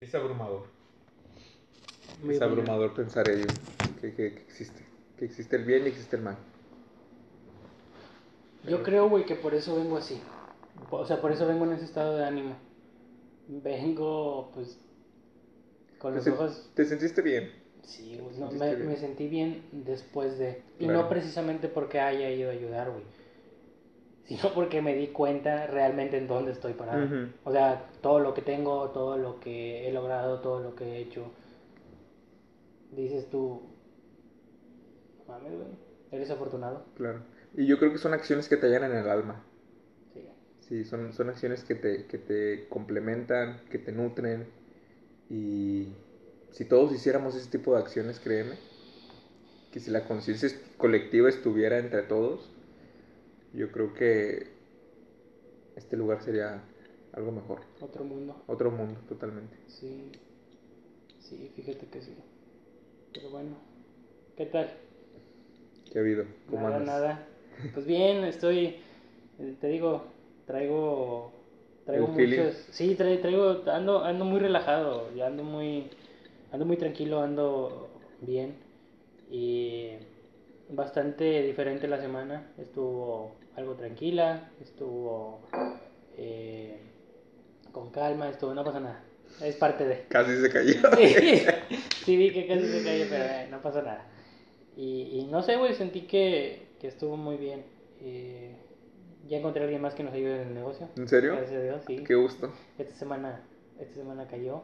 Es abrumador. Muy es abrumador pensar ello. Que, que- que existe. Que existe el bien y existe el mal. Yo creo, güey, que por eso vengo así. O sea, por eso vengo en ese estado de ánimo. Vengo, pues, con ¿Te, los ojos... te sentiste bien? Sí, güey, no, me, me sentí bien después de... Y Claro. no precisamente porque haya ido a ayudar, güey. Sino porque me di cuenta realmente en dónde estoy parado. O sea, todo lo que tengo, todo lo que he logrado, todo lo que he hecho. Dices tú... "No Mames, güey. Eres afortunado. Claro. Y yo creo que son acciones que te llenan el alma. Sí. Sí, son, son acciones que te, que te complementan, que te nutren. Y si todos hiciéramos ese tipo de acciones, créeme, que si la conciencia colectiva estuviera entre todos, yo creo que este lugar sería algo mejor. Otro mundo. Otro mundo totalmente. Sí, sí, fíjate que sí. Pero bueno, ¿qué tal? ¿Qué ha habido? ¿Cómo Nada, andas? nada. Pues bien, estoy, eh, te digo, traigo, traigo feeling. muchos, sí, traigo, traigo, ando, ando muy relajado, ya ando muy, ando muy tranquilo, ando bien y bastante diferente la semana. Estuvo algo tranquila, estuvo eh, con calma, estuvo, no pasa nada, es parte de. Casi se cayó. Sí, sí vi que casi se cayó, pero eh, no pasó nada. Y, y no sé, güey, sentí que, que estuvo muy bien. Eh, ya encontré a alguien más que nos ayude en el negocio. ¿En serio? Gracias a Dios, sí. Qué gusto. Esta semana, esta semana cayó.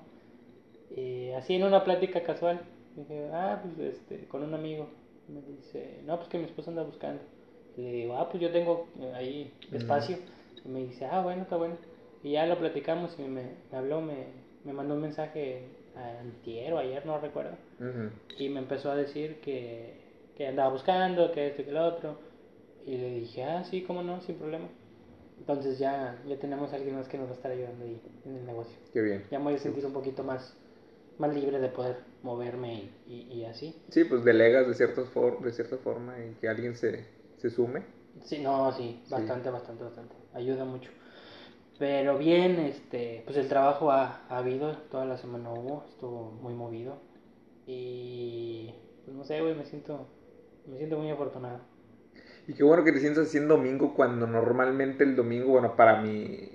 Eh, así en una plática casual. Dije, ah, pues este, con un amigo. Me dice, no, pues que mi esposa anda buscando. Y le digo, ah, pues yo tengo eh, ahí espacio. Y me dice, ah, bueno, está bueno. Y ya lo platicamos y me, me habló, me, me mandó un mensaje antier o ayer, no recuerdo. Y me empezó a decir que, que andaba buscando, que esto y que lo otro. Y le dije, ah, sí, cómo no, sin problema. Entonces ya, ya tenemos a alguien más que nos va a estar ayudando ahí en el negocio. Qué bien. Ya me voy a sentir un poquito más, más libre de poder moverme y, y, y así. Sí, pues delegas de, cierta for- de cierta forma y que alguien se, se sume. Sí, no, sí, bastante, bastante, bastante. Ayuda mucho. Pero bien, este, pues el trabajo ha, ha habido, toda la semana hubo, estuvo muy movido. Y pues no sé, güey, me siento, me siento muy afortunado. Y qué bueno que te sientas así en domingo cuando normalmente el domingo, bueno, para mi,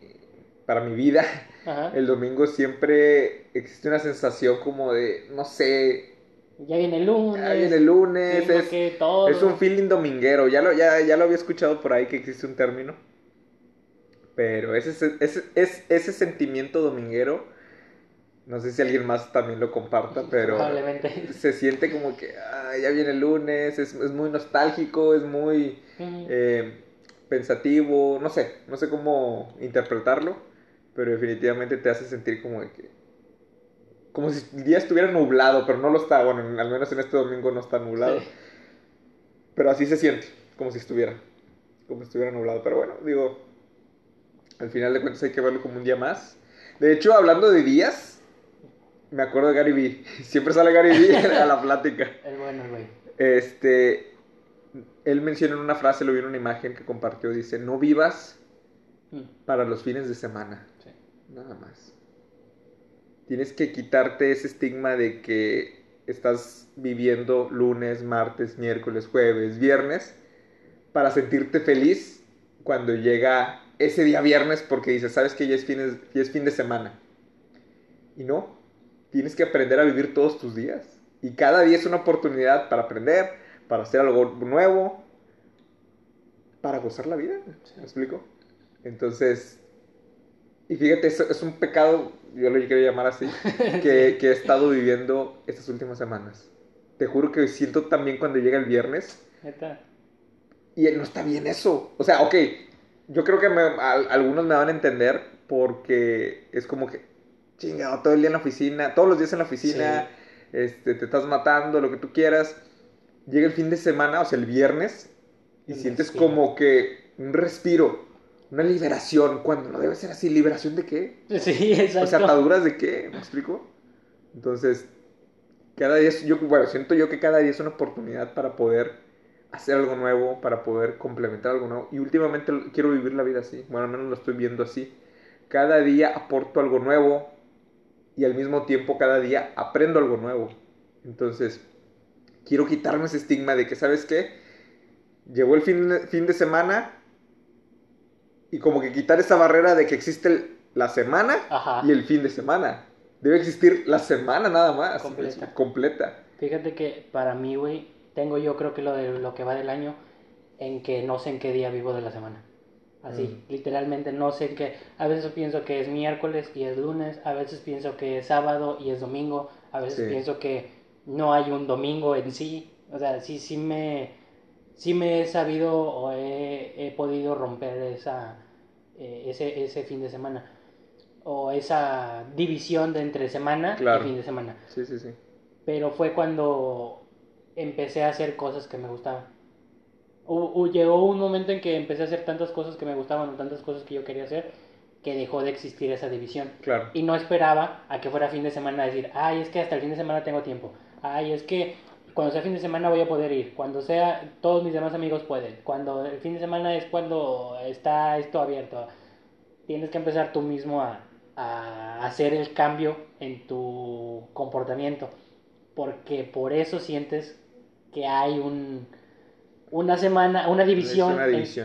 para mi vida, Ajá. el domingo siempre existe una sensación como de, no sé, Ya viene el lunes. ya viene el lunes, es, que todo. es un feeling dominguero, ya lo, ya, ya lo había escuchado por ahí que existe un término, pero ese, ese, ese, ese sentimiento dominguero, no sé si alguien más también lo comparta, pero Probablemente. se siente como que ah, ya viene el lunes, es, es muy nostálgico, es muy eh, pensativo, no sé, no sé cómo interpretarlo, pero definitivamente te hace sentir como que, como si el día estuviera nublado, pero no lo está, bueno, al menos en este domingo no está nublado, Sí. pero así se siente, como si estuviera, como si estuviera nublado, pero bueno, digo, al final de cuentas hay que verlo como un día más. De hecho, hablando de días, me acuerdo de Gary Vee, siempre sale Gary Vee a la plática. El bueno, güey. Este, él menciona en una frase, lo vi en una imagen que compartió, dice, no vivas Mm, para los fines de semana, sí. nada más. Tienes que quitarte ese estigma de que estás viviendo lunes, martes, miércoles, jueves, viernes, para sentirte feliz cuando llega ese día viernes porque dices, sabes que ya es, ya es fin de semana. Y no, tienes que aprender a vivir todos tus días. Y cada día es una oportunidad para aprender, para hacer algo nuevo, para gozar la vida. ¿Me explico? Entonces, y fíjate, eso es un pecado, yo lo quiero llamar así, que, que he estado viviendo estas últimas semanas. Te juro que siento también cuando llega el viernes Neta. y no está bien eso. O sea, ok, yo creo que me- al- algunos me van a entender porque es como que, chingado, todo el día en la oficina, todos los días en la oficina, este, te estás matando, lo que tú quieras. Llega el fin de semana, o sea, el viernes, y Un sientes respiro. como que un respiro, una liberación, cuando no debe ser así. ¿Liberación de qué? Sí, exacto. O sea, ataduras de qué, ¿me explico? Entonces, cada día, es- yo, bueno, siento yo que cada día es una oportunidad para poder hacer algo nuevo, para poder complementar algo nuevo. Y últimamente quiero vivir la vida así, bueno, al menos lo estoy viendo así. Cada día aporto algo nuevo y al mismo tiempo cada día aprendo algo nuevo. Entonces, quiero quitarme ese estigma de que, ¿sabes qué? Llegó el fin fin de semana y como que quitar esa barrera de que existe la semana y el fin de semana. Debe existir la semana nada más. Completa. completa. Fíjate que para mí, güey, tengo yo creo que lo de lo que va del año en que no sé en qué día vivo de la semana. Así, mm. literalmente no sé en qué. A veces pienso que es miércoles y es lunes, a veces pienso que es sábado y es domingo, a veces pienso que no hay un domingo en sí. O sea, sí, sí me, sí me he sabido o he, podido romper esa, eh, ese, ese fin de semana. O esa división de entre semana y fin de semana. Sí, sí, sí. Pero fue cuando empecé a hacer cosas que me gustaban. llegó un momento en que empecé a hacer tantas cosas que me gustaban o tantas cosas que yo quería hacer que dejó de existir esa división. Claro. Y no esperaba a que fuera fin de semana a decir, ay, es que hasta el fin de semana tengo tiempo. Ay, es que cuando sea fin de semana voy a poder ir. Cuando sea, todos mis demás amigos pueden. Cuando el fin de semana es cuando está esto abierto. Tienes que empezar tú mismo a, a hacer el cambio en tu comportamiento. Porque por eso sientes que hay un, una semana, una división,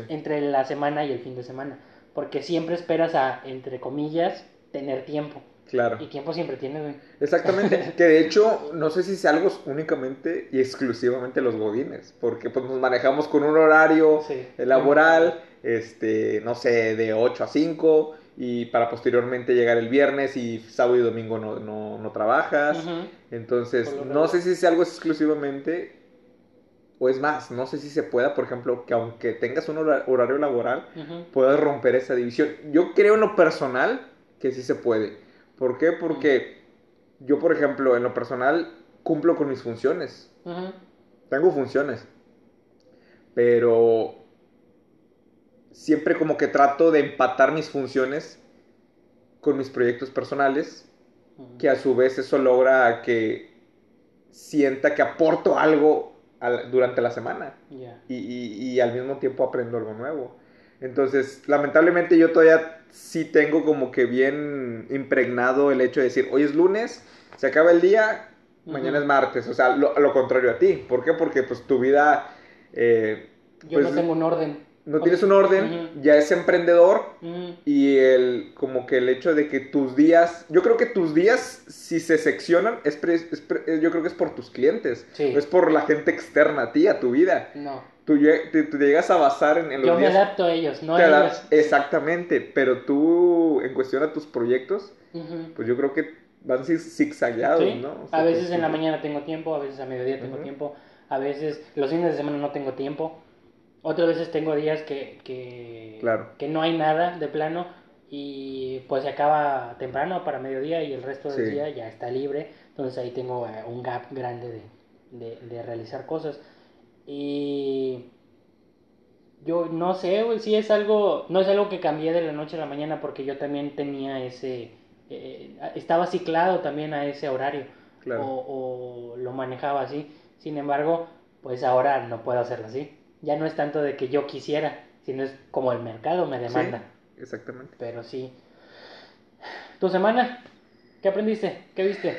entre la semana y el fin de semana. Porque siempre esperas a, entre comillas, tener tiempo. Claro. Y tiempo siempre tienes, Exactamente. que de hecho, no sé si es algo únicamente y exclusivamente los godines. Porque pues nos manejamos con un horario laboral, este, no sé, de 8 a 5 y para posteriormente llegar el viernes y sábado y domingo no, no, trabajas. Entonces, no sé si es algo exclusivamente o es más, no sé si se pueda, por ejemplo, que aunque tengas un horario laboral, puedas romper esa división. Yo creo en lo personal que sí se puede. ¿Por qué? Porque yo, por ejemplo, en lo personal cumplo con mis funciones. Tengo funciones. Pero siempre como que trato de empatar mis funciones con mis proyectos personales, que a su vez eso logra que sienta que aporto algo durante la semana y, y, al mismo tiempo aprendo algo nuevo. Entonces, lamentablemente yo todavía sí tengo como que bien impregnado el hecho de decir, hoy es lunes, se acaba el día, mañana es martes. O sea, lo, lo, contrario a ti. ¿Por qué? Porque pues tu vida... Eh, yo no pues, tengo un orden no tienes un orden, ya es emprendedor y el como que el hecho de que tus días, yo creo que tus días si se seccionan es, yo creo que es por tus clientes, no es por la gente externa a ti, a tu vida. No. Tú, llegas a basar en, los yo días. Me adapto a ellos, no a ellos. Exactamente, pero tú en cuestión a tus proyectos, pues yo creo que van zigzagueados, ¿no? a veces en la mañana tengo tiempo, a veces a mediodía tengo tiempo, a veces los fines de semana no tengo tiempo. Otras veces tengo días que, que, que no hay nada de plano y pues se acaba temprano para mediodía y el resto del día ya está libre. Entonces ahí tengo eh, un gap grande de, de, realizar cosas. Y yo no sé, si es algo, no es algo que cambié de la noche a la mañana porque yo también tenía ese, eh, estaba ciclado también a ese horario o, o, lo manejaba así. Sin embargo, pues ahora no puedo hacerlo así ya no es tanto de que yo quisiera, sino es como el mercado me demanda. exactamente. Pero sí. ¿Tu semana? ¿Qué aprendiste? ¿Qué viste?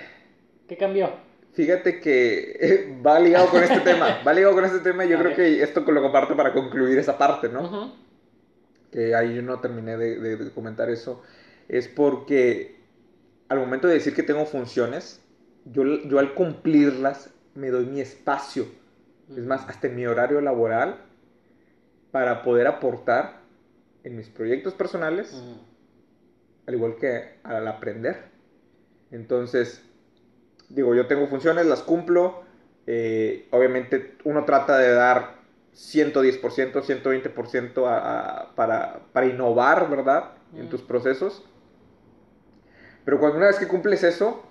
¿Qué cambió? Fíjate que va ligado con este tema, va ligado con este tema y yo creo que esto lo comparto para concluir esa parte, ¿no? Que ahí yo no terminé de comentar eso. Es porque al momento de decir que tengo funciones, yo, yo al cumplirlas me doy mi espacio es más, hasta mi horario laboral, para poder aportar en mis proyectos personales, al igual que al aprender. Entonces, digo, yo tengo funciones, las cumplo. Eh, obviamente uno trata de dar 110%, 120% a, para, para innovar, ¿verdad? En tus procesos. Pero cuando una vez que cumples eso,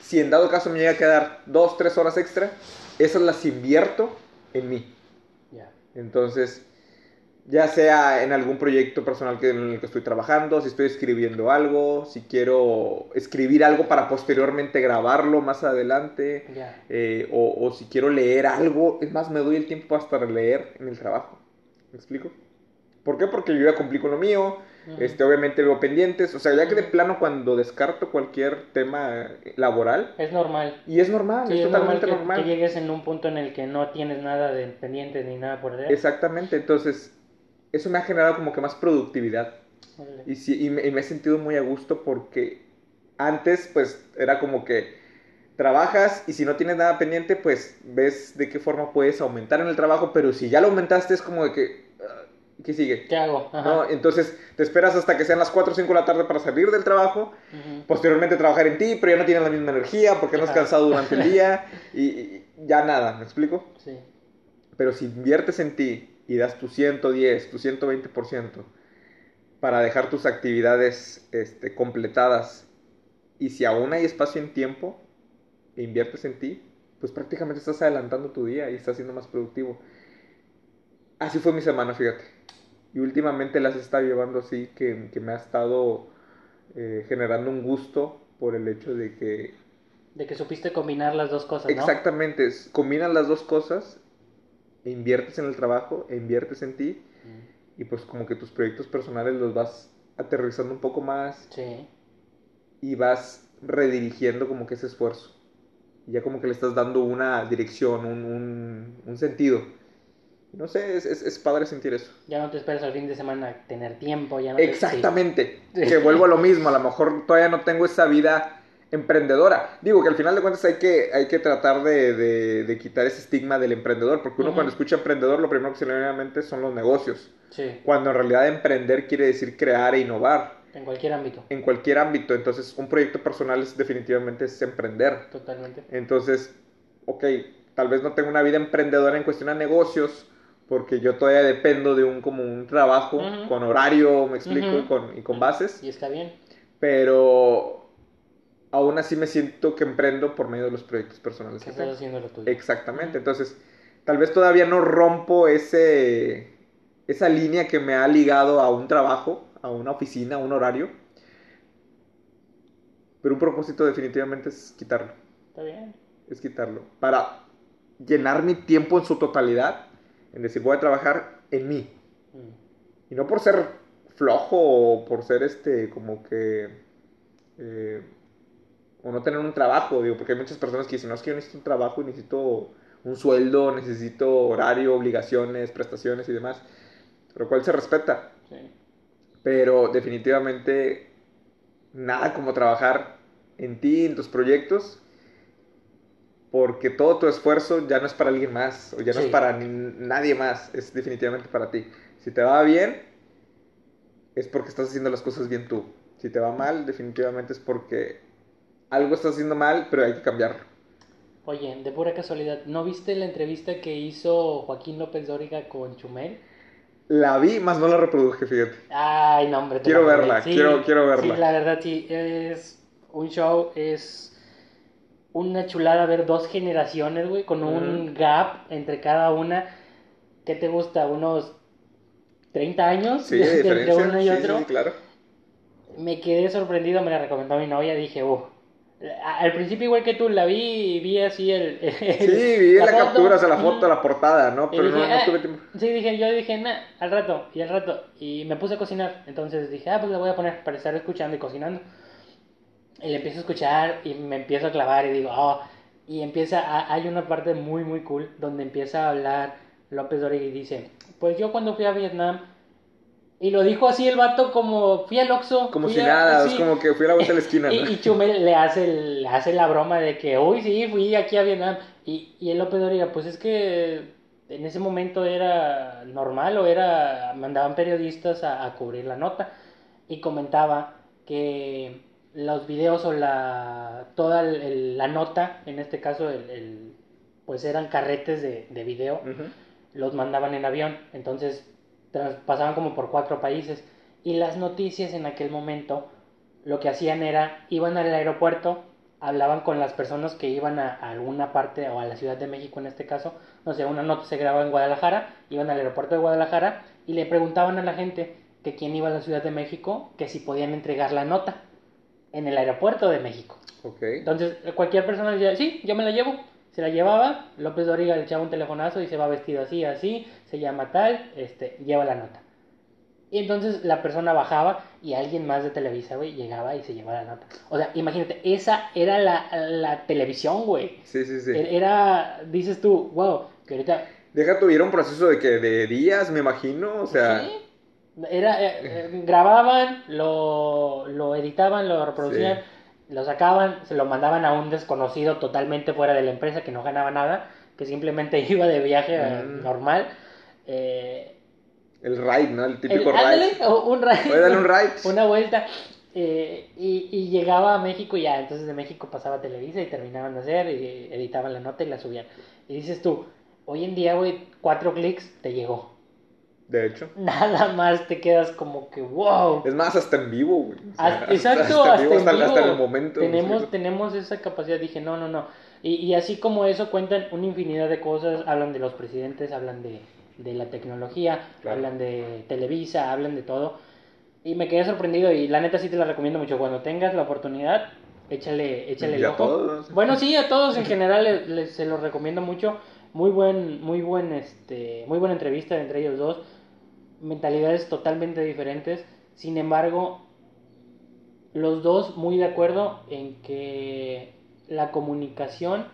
si en dado caso me llega a quedar 2, 3 horas extra, esas las invierto en mí. Entonces, ya sea en algún proyecto personal que, en el que estoy trabajando, si estoy escribiendo algo, si quiero escribir algo para posteriormente grabarlo más adelante, eh, o, o si quiero leer algo, es más, me doy el tiempo hasta leer en el trabajo. ¿Me explico? ¿Por qué? Porque yo ya cumplí con lo mío, este, obviamente veo pendientes, o sea, ya que de plano cuando descarto cualquier tema laboral, Es normal. y es normal, Sí, es es normal totalmente que, normal. que llegues en un punto en el que no tienes nada de pendientes ni nada por hacer. Exactamente, entonces eso me ha generado como que más productividad y, sí, y, me, y me he sentido muy a gusto porque antes pues era como que trabajas y si no tienes nada pendiente pues ves de qué forma puedes aumentar en el trabajo, pero si ya lo aumentaste es como de que, ah, ¿qué sigue? ¿Qué hago? Entonces te esperas hasta que sean las 4 o 5 de la tarde para salir del trabajo, posteriormente trabajar en ti, pero ya no tienes la misma energía porque no has cansado durante el día y, y ya nada, ¿me explico? Sí. Pero si inviertes en ti y das tu 110, tu 120% para dejar tus actividades este, completadas, y si aún hay espacio en tiempo e inviertes en ti, pues prácticamente estás adelantando tu día y estás siendo más productivo. Así fue mi semana, fíjate. Y últimamente las estado llevando así, que, que me ha estado eh, generando un gusto por el hecho de que De que supiste combinar las dos cosas, ¿no? Exactamente, combinas las dos cosas, inviertes en el trabajo, e inviertes en ti, Mm. y pues como que tus proyectos personales los vas aterrizando un poco más Sí. y vas redirigiendo como que ese esfuerzo. Y ya como que le estás dando una dirección, un, un- un sentido. No sé, es, es- es padre sentir eso. Ya no te esperas al fin de semana a tener tiempo, ya no te- Exactamente. Sí. Que vuelvo a lo mismo. A lo mejor todavía no tengo esa vida emprendedora. Digo que al final de cuentas hay que, hay que tratar de, de- de quitar ese estigma del emprendedor. Porque uno cuando escucha emprendedor lo primero que se le viene a la mente son los negocios. Sí, Cuando en realidad emprender quiere decir crear e innovar. en cualquier ámbito, En cualquier ámbito. Entonces un proyecto personal es definitivamente es emprender. totalmente. Entonces, ok, tal vez no tengo una vida emprendedora en cuestión a negocios, porque yo todavía dependo de un como un trabajo con horario, me explico, y, con, y con bases, Y está bien. pero aún así me siento que emprendo por medio de los proyectos personales Que estás tengo. haciendo lo tuyo. Exactamente, entonces tal vez todavía no rompo ese esa línea que me ha ligado a un trabajo, a una oficina, a un horario. Pero un propósito definitivamente es quitarlo Está bien. es quitarlo. Para llenar mi tiempo en su totalidad, en decir, voy a trabajar en mí. Mm. Y no por ser flojo o por ser este, como que. eh, o no tener un trabajo, digo, porque hay muchas personas que dicen, no, es que yo necesito un trabajo y necesito un sueldo, necesito horario, obligaciones, prestaciones y demás. Lo cual se respeta. Sí. Pero definitivamente nada como trabajar en ti, en tus proyectos, porque todo tu esfuerzo ya no es para alguien más, o ya no Sí. es para nadie más, es definitivamente para ti. Si te va bien, es porque estás haciendo las cosas bien tú. Si te va mal, definitivamente es porque algo estás haciendo mal, pero hay que cambiarlo. Oye, de pura casualidad, ¿no viste la entrevista que hizo Joaquín López Dóriga con Chumel? La vi, más no la reproduje, fíjate. Ay, no, hombre. te Quiero la verla, Sí, quiero- quiero verla. Sí, la verdad, sí. Es un show, es una chulada ver dos generaciones, güey, con un gap entre cada una. ¿Qué te gusta? ¿Unos 30 años Sí, de entre uno y sí, otro? sí, claro. Me quedé sorprendido, me la recomendó mi novia, dije, uh. Al principio, igual que tú, la vi y vi así el. Sí, vi la, foto, captura, o sea, la foto, la portada, ¿no? Pero no, dije, no "Ah". tuve tiempo. Sí, dije, yo dije, nah, al rato, y al rato. Y me puse a cocinar. Entonces dije, ah, pues la voy a poner para estar escuchando y cocinando. Y le empiezo a escuchar y me empiezo a clavar y digo, oh. Y empieza, a- hay una parte muy, muy cool donde empieza a hablar López Dóriga y dice, pues yo cuando fui a Vietnam, y lo dijo así el vato como, fui al Oxxo. Como si a- nada, es sí". como que fui a la vuelta de la esquina, ¿no? Y, y Chumel le hace, el- le hace la broma de que, uy, sí, fui aquí a Vietnam. Y, y el López Dóriga, pues es que en ese momento era normal o era, mandaban periodistas a, a cubrir la nota. Y comentaba que los videos o la, toda el- el- la nota, en este caso, el, el- pues eran carretes de, de video Ujú. los mandaban en avión, entonces pasaban como por cuatro países y las noticias en aquel momento lo que hacían era iban al aeropuerto, hablaban con las personas que iban a, a alguna parte o a la Ciudad de México en este caso, no sé, una nota se grababa en Guadalajara, iban al aeropuerto de Guadalajara y le preguntaban a la gente que quién iba a la Ciudad de México, que si podían entregar la nota en el aeropuerto de México. Entonces, cualquier persona decía, sí, yo me la llevo. Se la llevaba, López Dóriga le echaba un telefonazo y se va vestido así, así, se llama tal, este, lleva la nota. Y entonces la persona bajaba y alguien más de Televisa, güey, llegaba y se llevaba la nota. O sea, imagínate, esa era la, la televisión, güey. Sí, sí, sí. E- Era, dices tú, wow, que ahorita... Deja tuviera un proceso de que de días, me imagino, o sea, Sí. Era, eh, eh, grababan, lo, lo editaban, lo reproducían, lo sacaban, se lo mandaban a un desconocido totalmente fuera de la empresa que no ganaba nada, que simplemente iba de viaje eh, Mm. normal. Eh, el ride, ¿no? El el- típico ándale, ride. un ride, un una vuelta. eh, y, y llegaba a México y ya, entonces de México pasaba a Televisa y terminaban de hacer y editaban la nota y la subían. Y dices tú, hoy en día, güey, cuatro clics te llegó. De hecho. Nada más te quedas como que wow. Es más, hasta en vivo, güey. O sea, Hasta- exacto, hasta, en vivo, en hasta, hasta vivo. el momento. Tenemos, tenemos esa capacidad, dije, no, no, no. Y, y así como eso cuentan una infinidad de cosas, hablan de los presidentes, hablan de, de la tecnología, Claro. hablan de Televisa, hablan de todo. Y me quedé sorprendido y la neta sí te la recomiendo mucho. Cuando tengas la oportunidad, échale, échale el ojo. todos. Bueno, sí, a todos en general les, les- se los recomiendo mucho. Muy buen, muy buen, este, muy buena entrevista entre ellos dos. Mentalidades totalmente diferentes. Sin embargo, los dos muy de acuerdo en que la comunicación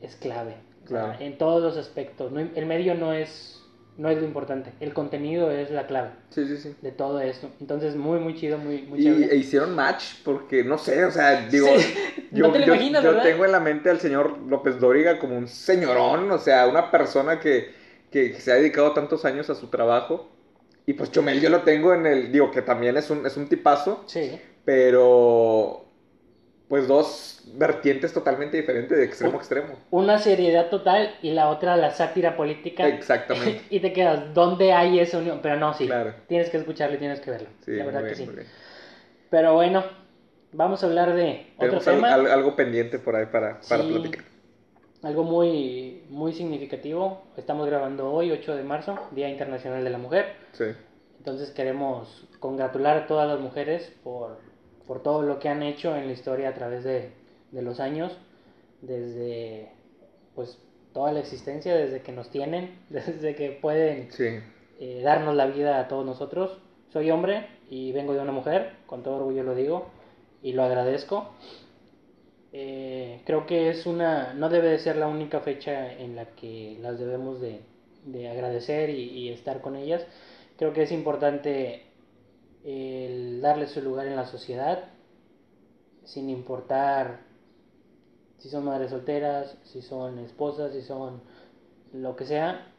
es clave. O sea, Claro. en todos los aspectos. No- el medio no es, no es lo importante. El contenido es la clave Sí, sí, sí. de todo esto. Entonces, muy, muy chido, muy, muy Y e hicieron match porque, no sé, o sea, digo, yo, no te lo yo- imaginas, yo tengo en la mente al señor López Dóriga como un señorón, o sea, una persona que, que se ha dedicado tantos años a su trabajo. Y pues Chomel yo lo tengo en el, digo, que también es un, es un tipazo, Sí. pero pues dos vertientes totalmente diferentes de extremo a extremo. Una seriedad total y la otra la sátira política. Exactamente. y te quedas, ¿dónde hay esa unión? Pero no, sí. Claro. Tienes que escucharlo y tienes que verlo. Sí, la verdad bien, que sí. Pero bueno, vamos a hablar de otro Tenemos al- tema. al- algo pendiente por ahí para, para Sí. platicar. Algo muy, muy significativo. Estamos grabando hoy, 8 de marzo, Día Internacional de la Mujer. Sí. Entonces queremos congratular a todas las mujeres por, por todo lo que han hecho en la historia a través de, de los años, desde pues toda la existencia, desde que nos tienen, desde que pueden Sí. eh, darnos la vida a todos nosotros. Soy hombre y vengo de una mujer, con todo orgullo lo digo y lo agradezco. Eh, creo que es una, no debe de ser la única fecha en la que las debemos de, de agradecer y, estar con ellas. Creo que es importante el darles su lugar en la sociedad, sin importar si son madres solteras, si son esposas, si son lo que sea.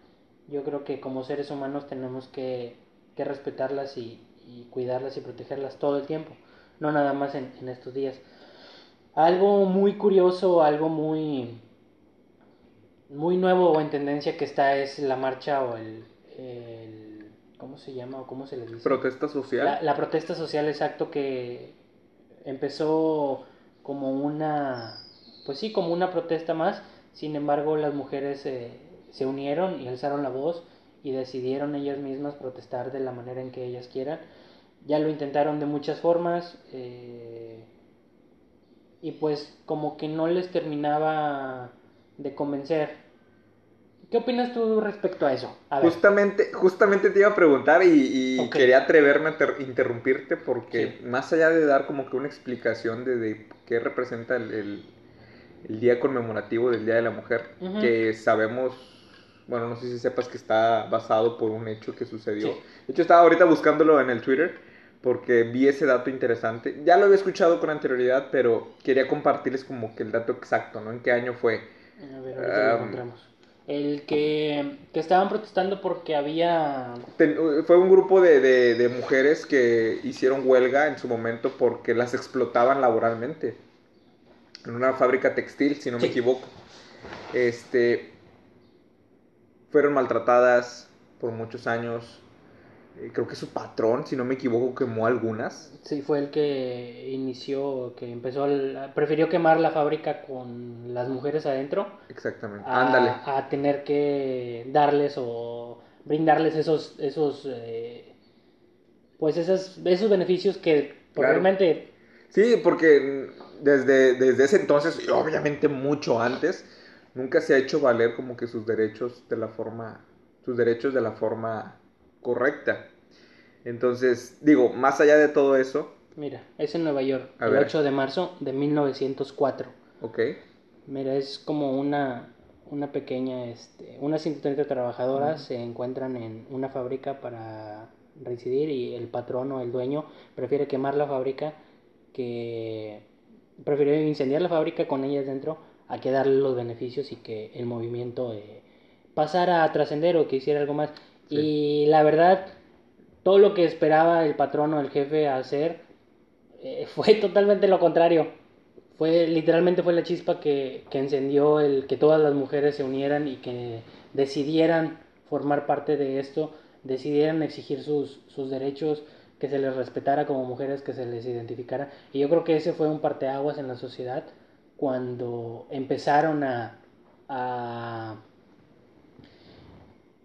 Yo creo que como seres humanos tenemos que, que respetarlas y, y cuidarlas y protegerlas todo el tiempo, no nada más en estos días. Algo muy curioso, algo muy, muy nuevo o en tendencia que está es la marcha o el, el ¿cómo se llama o cómo se le dice? Protesta social. La, la protesta social, exacto, que empezó como una, pues sí, como una protesta más. Sin embargo, las mujeres eh, se unieron y alzaron la voz y decidieron ellas mismas protestar de la manera en que ellas quieran. Ya lo intentaron de muchas formas eh, y pues como que no les terminaba de convencer. ¿Qué opinas tú respecto a eso? A. Justamente, justamente te iba a preguntar y, quería atreverme a ter- interrumpirte porque Sí. más allá de dar como que una explicación de, de qué representa el, el- el día conmemorativo del Día de la Mujer, que sabemos, bueno, no sé si sepas que está basado por un hecho que sucedió. Sí. De hecho, estaba ahorita buscándolo en el Twitter porque vi ese dato interesante. Ya lo había escuchado con anterioridad, pero quería compartirles como que el dato exacto, ¿no? En qué año fue. A ver, ahorita lo encontramos. El que, que estaban protestando porque había... Ten- fue un grupo de, de- de mujeres que hicieron huelga en su momento porque las explotaban laboralmente en una fábrica textil, si no me equivoco. Este, fueron maltratadas por muchos años. Eh, creo que su patrón, si no me equivoco, quemó algunas. Sí, fue el que inició, que empezó, el- prefirió quemar la fábrica con las mujeres adentro Exactamente. a, Ándale. a tener que darles o brindarles esos, esos, eh, pues esos, esos beneficios que probablemente... Sí, porque desde, desde ese entonces, y obviamente mucho antes, nunca se ha hecho valer como que sus derechos de la forma, sus derechos de la forma correcta. Entonces, digo, más allá de todo eso. Mira, es en Nueva York, el 8 de marzo de 1904. Ok. Mira, es como una, una pequeña, este, unas 130 trabajadoras se encuentran en una fábrica para reincidir y el patrón o el dueño prefiere quemar la fábrica que prefiere incendiar la fábrica con ellas dentro a que darle los beneficios y que el movimiento eh, pasara a trascender o que hiciera algo más. Y la verdad, todo lo que esperaba el patrón o el jefe hacer eh, fue totalmente lo contrario. Fue, literalmente fue la chispa que, que encendió el que todas las mujeres se unieran y que decidieran formar parte de esto, decidieran exigir sus, sus derechos, que se les respetara como mujeres, que se les identificara. Y yo creo que ese fue un parteaguas en la sociedad cuando empezaron a, a,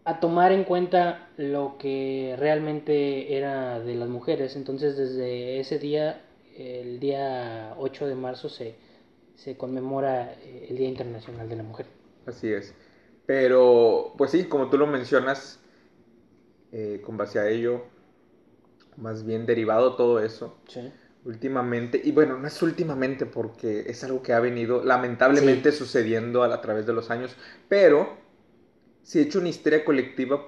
a tomar en cuenta lo que realmente era de las mujeres. Entonces desde ese día, el día 8 de marzo, se, se conmemora eh, el Día Internacional de la Mujer. Así es. Pero, pues sí, como tú lo mencionas, eh, con base a ello, más bien derivado todo eso. Últimamente, y bueno, no es últimamente porque es algo que ha venido lamentablemente sucediendo a, través de los años, pero si he hecho una histeria colectiva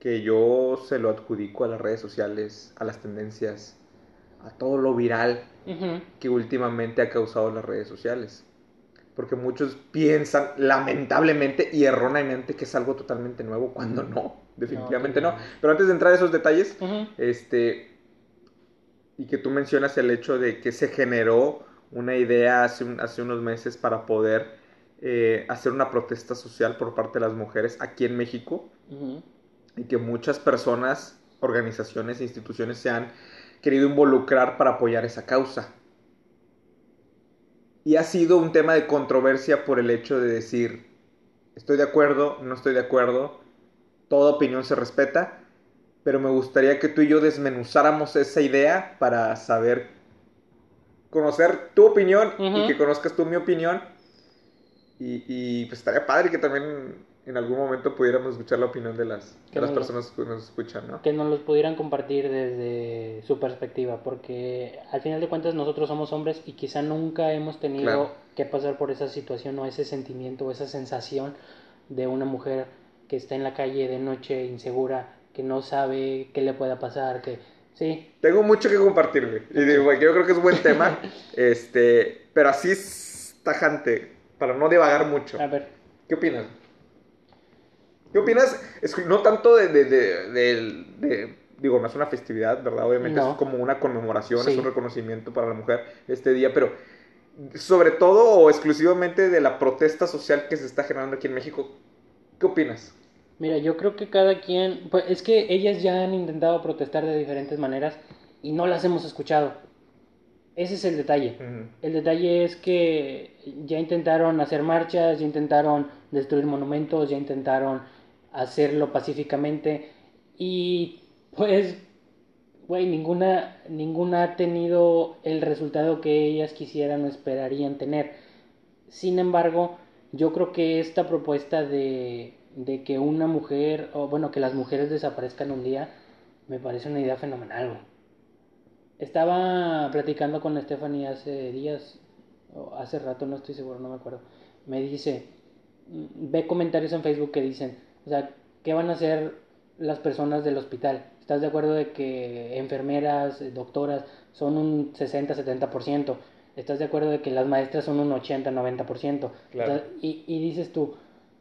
que yo se lo adjudico a las redes sociales, a las tendencias, a todo lo viral que últimamente ha causado las redes sociales. Porque muchos piensan lamentablemente y erróneamente que es algo totalmente nuevo cuando no definitivamente no. Pero antes de entrar a esos detalles, este, y que tú mencionas el hecho de que se generó una idea hace, hace unos meses para poder eh, hacer una protesta social por parte de las mujeres aquí en México, y que muchas personas, organizaciones e instituciones se han querido involucrar para apoyar esa causa. Y ha sido un tema de controversia por el hecho de decir, estoy de acuerdo, no estoy de acuerdo, toda opinión se respeta, pero me gustaría que tú y yo desmenuzáramos esa idea para saber, conocer tu opinión y que conozcas tú mi opinión. Y, pues estaría padre que también en algún momento pudiéramos escuchar la opinión de las, las personas que nos escuchan, ¿no? Que nos los pudieran compartir desde su perspectiva, porque al final de cuentas nosotros somos hombres y quizá nunca hemos tenido que pasar por esa situación o ese sentimiento o esa sensación de una mujer que está en la calle de noche insegura, que no sabe qué le pueda pasar, que sí. Tengo mucho que compartirle. Y digo, yo creo que es buen tema, este, pero así es tajante, para no divagar mucho. A ver. ¿Qué opinas? ¿Qué opinas? Es, no tanto de, de, de, digo, no es una festividad, ¿verdad? Obviamente es como una conmemoración, es un reconocimiento para la mujer este día, pero sobre todo o exclusivamente de la protesta social que se está generando aquí en México, ¿qué opinas? Mira, yo creo que cada quien, pues es que ellas ya han intentado protestar de diferentes maneras y no las hemos escuchado. Ese es el detalle. El detalle es que ya intentaron hacer marchas, ya intentaron destruir monumentos, ya intentaron hacerlo pacíficamente y pues, güey, ninguna, ninguna ha tenido el resultado que ellas quisieran o esperarían tener. Sin embargo, yo creo que esta propuesta de de que una mujer, o bueno, que las mujeres desaparezcan un día, me parece una idea fenomenal, Estaba platicando con Stephanie hace días, o hace rato, no estoy seguro, no me acuerdo. Me dice, mm, ve comentarios en Facebook que dicen, o sea, ¿qué van a hacer las personas del hospital? ¿Estás de acuerdo de que enfermeras, doctoras son un 60-70%? ¿Estás de acuerdo de que las maestras son un 80-90%? Claro. y, y dices tú,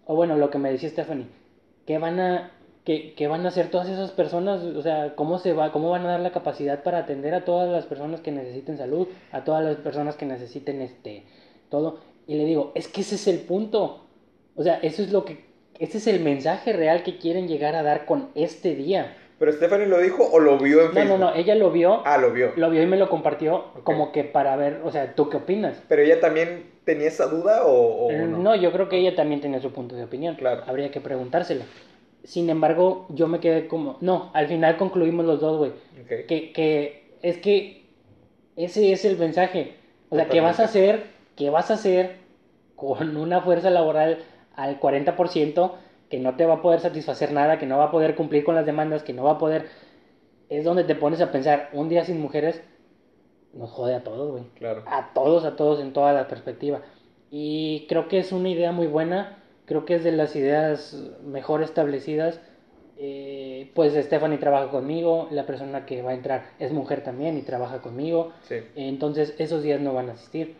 o bueno, lo que me decía Stephanie, ¿qué van a, qué, qué van a hacer todas esas personas? O sea, ¿cómo se va, cómo van a dar la capacidad para atender a todas las personas que necesiten salud, a todas las personas que necesiten este todo? Y le digo, es que ese es el punto. O sea, eso es lo que, ese es el mensaje real que quieren llegar a dar con este día. ¿Pero Stephanie lo dijo o lo vio en Facebook? No, no, no, ella lo vio. Ah, lo vio. Lo vio y me lo compartió como que para ver, o sea, ¿tú qué opinas? Pero ella también tenía esa duda o, no? No, yo creo que ella también tenía su punto de opinión. Claro. Habría que preguntárselo. Sin embargo, yo me quedé como, no, al final concluimos los dos, güey. Que, que es que ese es el mensaje. O sea, ¿qué vas a hacer? ¿Qué vas a hacer con una fuerza laboral al 40% que no te va a poder satisfacer nada, que no va a poder cumplir con las demandas, que no va a poder... Es donde te pones a pensar, un día sin mujeres nos jode a todos, güey. Claro. A todos, a todos en toda la perspectiva. Y creo que es una idea muy buena, creo que es de las ideas mejor establecidas. Eh, pues Stephanie trabaja conmigo, la persona que va a entrar es mujer también y trabaja conmigo. Sí. Entonces esos días no van a asistir.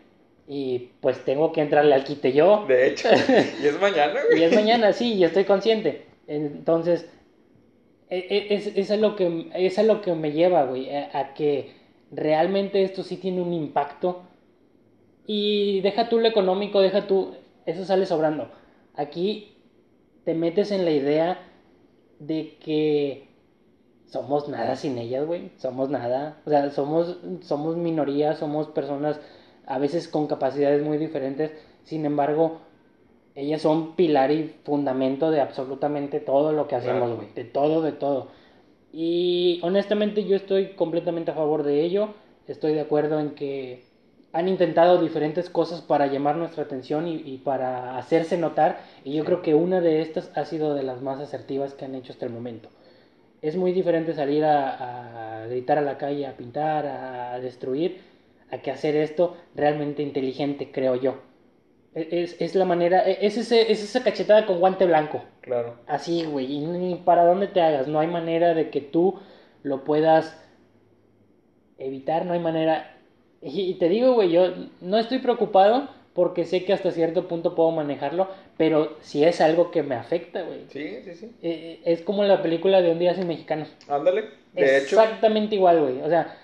Y pues tengo que entrarle al quite yo. De hecho, y es mañana, güey. Y es mañana, sí, y estoy consciente. Entonces, e- e- es, es, a lo que, es a lo que me lleva, güey, a, a que realmente esto sí tiene un impacto. Y deja tú lo económico, deja tú, eso sale sobrando. Aquí te metes en la idea de que somos nada sin ellas, güey. Somos nada. O sea, somos, somos minorías, somos personas a veces con capacidades muy diferentes. Sin embargo, ellas son pilar y fundamento de absolutamente todo lo que hacemos, Claro. güey. De todo, de todo. Y honestamente yo estoy completamente a favor de ello. Estoy de acuerdo en que han intentado diferentes cosas para llamar nuestra atención y, y para hacerse notar. Y yo Sí. creo que una de estas ha sido de las más asertivas que han hecho hasta el momento. Es muy diferente salir a, a gritar a la calle, a pintar, a destruir, a que hacer esto realmente inteligente, creo yo. E- Es, es la manera, e- es, ese, es esa cachetada con guante blanco. Claro. Así, güey, y ni para dónde te hagas, no hay manera de que tú lo puedas evitar, no hay manera. Y, te digo, güey, yo no estoy preocupado porque sé que hasta cierto punto puedo manejarlo, pero si es algo que me afecta, güey. Sí, sí, sí. Eh, es como la película de Un día sin mexicanos. Ándale. De hecho, Exactamente igual, güey. O sea,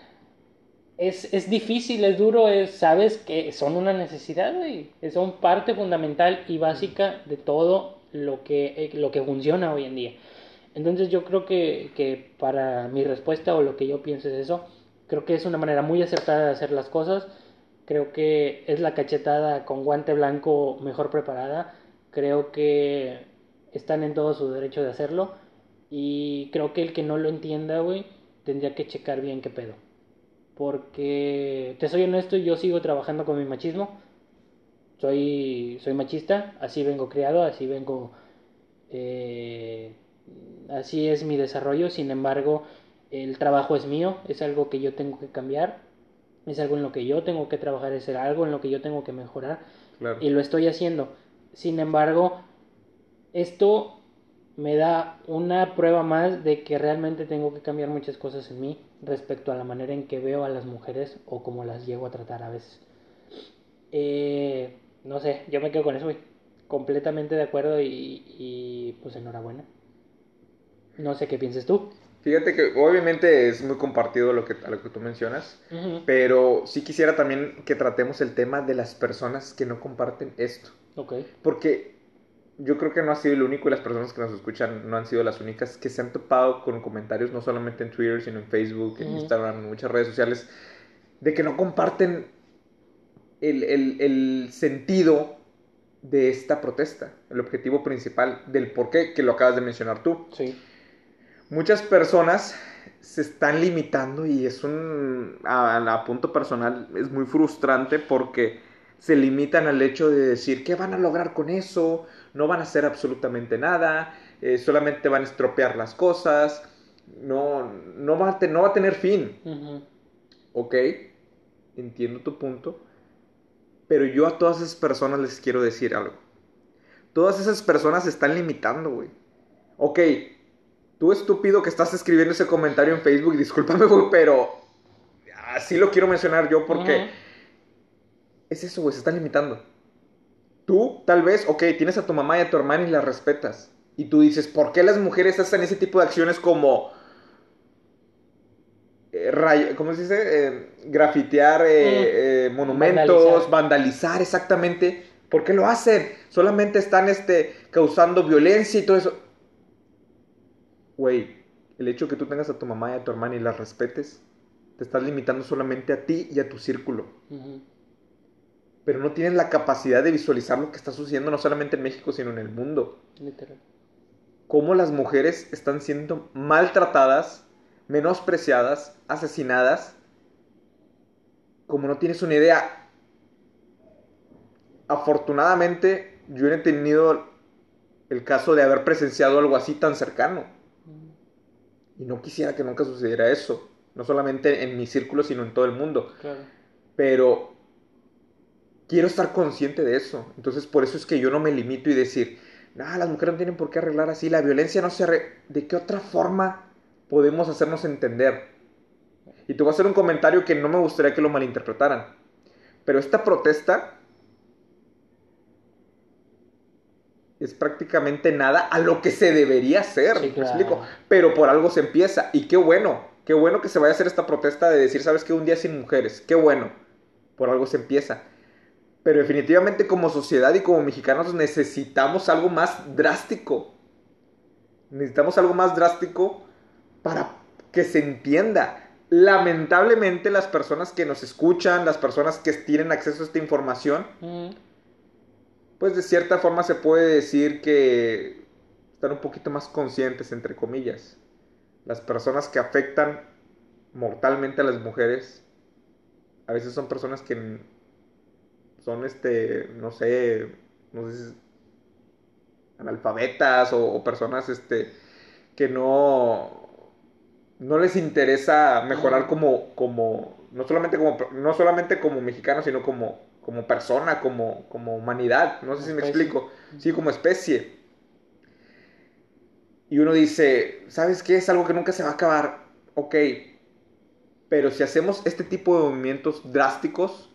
es, es difícil, es duro, es, sabes que son una necesidad, güey. Son parte fundamental y básica de todo lo que, eh, lo que funciona hoy en día. Entonces yo creo que, que para mi respuesta o lo que yo pienso es eso. Creo que es una manera muy acertada de hacer las cosas. Creo que es la cachetada con guante blanco mejor preparada. Creo que están en todo su derecho de hacerlo. Y creo que el que no lo entienda, güey, tendría que checar bien qué pedo. Porque, te soy honesto, yo sigo trabajando con mi machismo. Soy, soy machista, así vengo criado, así vengo... eh, así es mi desarrollo, sin embargo, el trabajo es mío, es algo que yo tengo que cambiar, es algo en lo que yo tengo que trabajar, es algo en lo que yo tengo que mejorar claro. y lo estoy haciendo. Sin embargo, esto me da una prueba más de que realmente tengo que cambiar muchas cosas en mí respecto a la manera en que veo a las mujeres o cómo las llego a tratar a veces. Eh, no sé, yo me quedo con eso, güey. Completamente de acuerdo y, y pues enhorabuena. No sé qué pienses tú. Fíjate que obviamente es muy compartido lo que, a lo que tú mencionas, pero sí quisiera también que tratemos el tema de las personas que no comparten esto. Ok. Porque yo creo que no ha sido el único y las personas que nos escuchan no han sido las únicas que se han topado con comentarios, no solamente en Twitter, sino en Facebook, en. Instagram, en muchas redes sociales, de que no comparten el, el- el sentido de esta protesta, el objetivo principal del por qué, que lo acabas de mencionar tú. Sí. Muchas personas se están limitando y es un, a, a punto personal, es muy frustrante porque se limitan al hecho de decir, ¿qué van a lograr con eso? No van a hacer absolutamente nada, eh, solamente van a estropear las cosas, no, no, va a te- no va a tener fin. Ok, entiendo tu punto, pero yo a todas esas personas les quiero decir algo. Todas esas personas se están limitando, güey. Ok, tú estúpido que estás escribiendo ese comentario en Facebook, discúlpame, güey, pero así lo quiero mencionar yo porque es eso, güey, se están limitando. Tú, tal vez, ok, tienes a tu mamá y a tu hermana y las respetas. Y tú dices, ¿por qué las mujeres hacen ese tipo de acciones como... eh, ray- ¿Cómo se dice? Eh, grafitear eh, eh, monumentos, Vandalizar. vandalizar. exactamente. ¿Por qué lo hacen? Solamente están este, causando violencia y todo eso. Güey, el hecho que tú tengas a tu mamá y a tu hermana y las respetes, te estás limitando solamente a ti y a tu círculo pero no tienen la capacidad de visualizar lo que está sucediendo no solamente en México, sino en el mundo. Literal. cómo las mujeres están siendo maltratadas, menospreciadas, asesinadas, como no tienes una idea. Afortunadamente, yo no he tenido el caso de haber presenciado algo así tan cercano. Y no quisiera que nunca sucediera eso. No solamente en mi círculo, sino en todo el mundo. Claro. Pero quiero estar consciente de eso. Entonces, por eso es que yo no me limito y decir, nada, las mujeres no tienen por qué arreglar así. La violencia no se arregla. ¿De qué otra forma podemos hacernos entender? Y te voy a hacer un comentario que no me gustaría que lo malinterpretaran. Pero esta protesta es prácticamente nada a lo que se debería hacer. Sí, ¿me claro. explico? Pero por algo se empieza. Y qué bueno, qué bueno que se vaya a hacer esta protesta de decir, ¿sabes qué? Un día sin mujeres. Qué bueno. Por algo se empieza. Pero definitivamente como sociedad y como mexicanos necesitamos algo más drástico. Necesitamos algo más drástico para que se entienda. Lamentablemente las personas que nos escuchan, las personas que tienen acceso a esta información, Mm, pues de cierta forma se puede decir que están un poquito más conscientes, entre comillas. Las personas que afectan mortalmente a las mujeres, a veces son personas que son, este, no sé, no sé si analfabetas o, o personas, este, que no, no les interesa mejorar como, como, no solamente como, no solamente como mexicano, sino como, como persona, como, como humanidad. No sé si me explico. Sí, como especie. Y uno dice, ¿sabes qué? Es algo que nunca se va a acabar. Ok. Pero si hacemos este tipo de movimientos drásticos,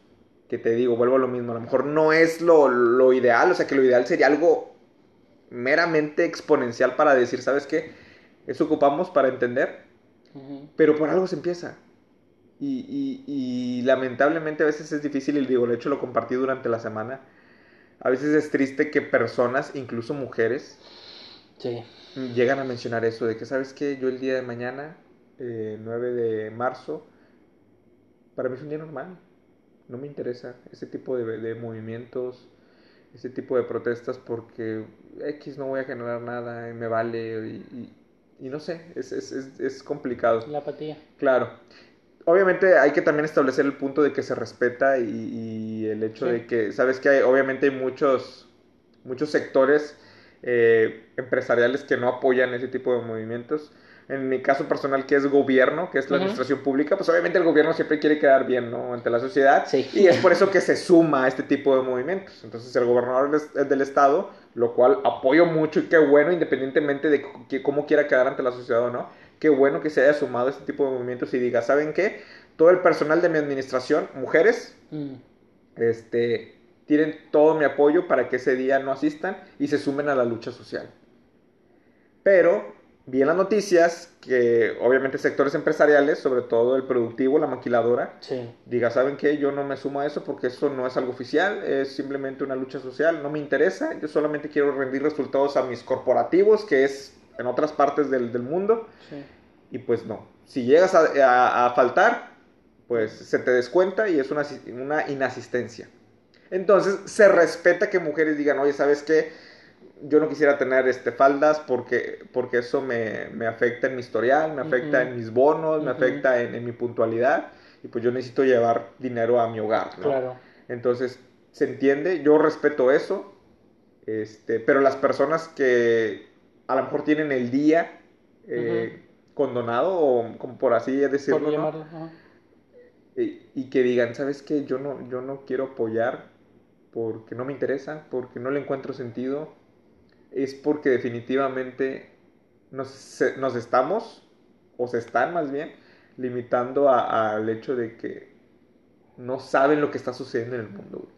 que te digo, vuelvo a lo mismo, a lo mejor no es lo, lo ideal, o sea que lo ideal sería algo meramente exponencial para decir, ¿sabes qué? Eso ocupamos para entender, pero por algo se empieza. Y, y- y lamentablemente a veces es difícil, y digo, de hecho lo compartí durante la semana, a veces es triste que personas, incluso mujeres, Sí. llegan a mencionar eso, de que, ¿sabes qué? Yo el día de mañana, eh, 9 de marzo, para mí es un día normal. No me interesa ese tipo de, de movimientos, ese tipo de protestas, porque X no voy a generar nada, y me vale, y, y- y no sé, es, es, es, es complicado. La apatía. Claro. Obviamente hay que también establecer el punto de que se respeta y, y el hecho Sí. de que, sabes que hay, obviamente hay muchos, muchos sectores eh, empresariales que no apoyan ese tipo de movimientos. En mi caso personal, que es gobierno, que es la administración pública, pues obviamente el gobierno siempre quiere quedar bien, ¿no? Ante la sociedad. Sí. Y es por eso que se suma a este tipo de movimientos. Entonces el gobernador es es del estado, lo cual apoyo mucho y qué bueno, independientemente de que- cómo quiera quedar ante la sociedad o no, qué bueno que se haya sumado a este tipo de movimientos y diga, ¿saben qué? Todo el personal de mi administración, mujeres, Mm, este, tienen todo mi apoyo para que ese día no asistan y se sumen a la lucha social. Pero vi en las noticias que obviamente sectores empresariales, sobre todo el productivo, la maquiladora, Sí. diga, ¿saben qué? Yo no me sumo a eso porque eso no es algo oficial, es simplemente una lucha social, no me interesa, yo solamente quiero rendir resultados a mis corporativos, que es en otras partes del, del mundo, Sí. y pues no. Si llegas a, a- a faltar, pues se te descuenta y es una, una inasistencia. Entonces se respeta que mujeres digan, oye, ¿sabes qué? Yo no quisiera tener este, faldas porque, porque eso me, me afecta en mi historial, me afecta Ujú. en mis bonos, me Ujú. afecta en, en mi puntualidad y pues yo necesito llevar dinero a mi hogar, ¿no? Claro. Entonces, se entiende, yo respeto eso, este, pero las personas que a lo mejor tienen el día eh, condonado, o como por así decirlo, y, y que digan, ¿sabes qué? Yo no, yo no quiero apoyar porque no me interesa, porque no le encuentro sentido, es porque definitivamente nos, se- nos estamos, o se están más bien, limitando al hecho de que no saben lo que está sucediendo en el mundo, güey.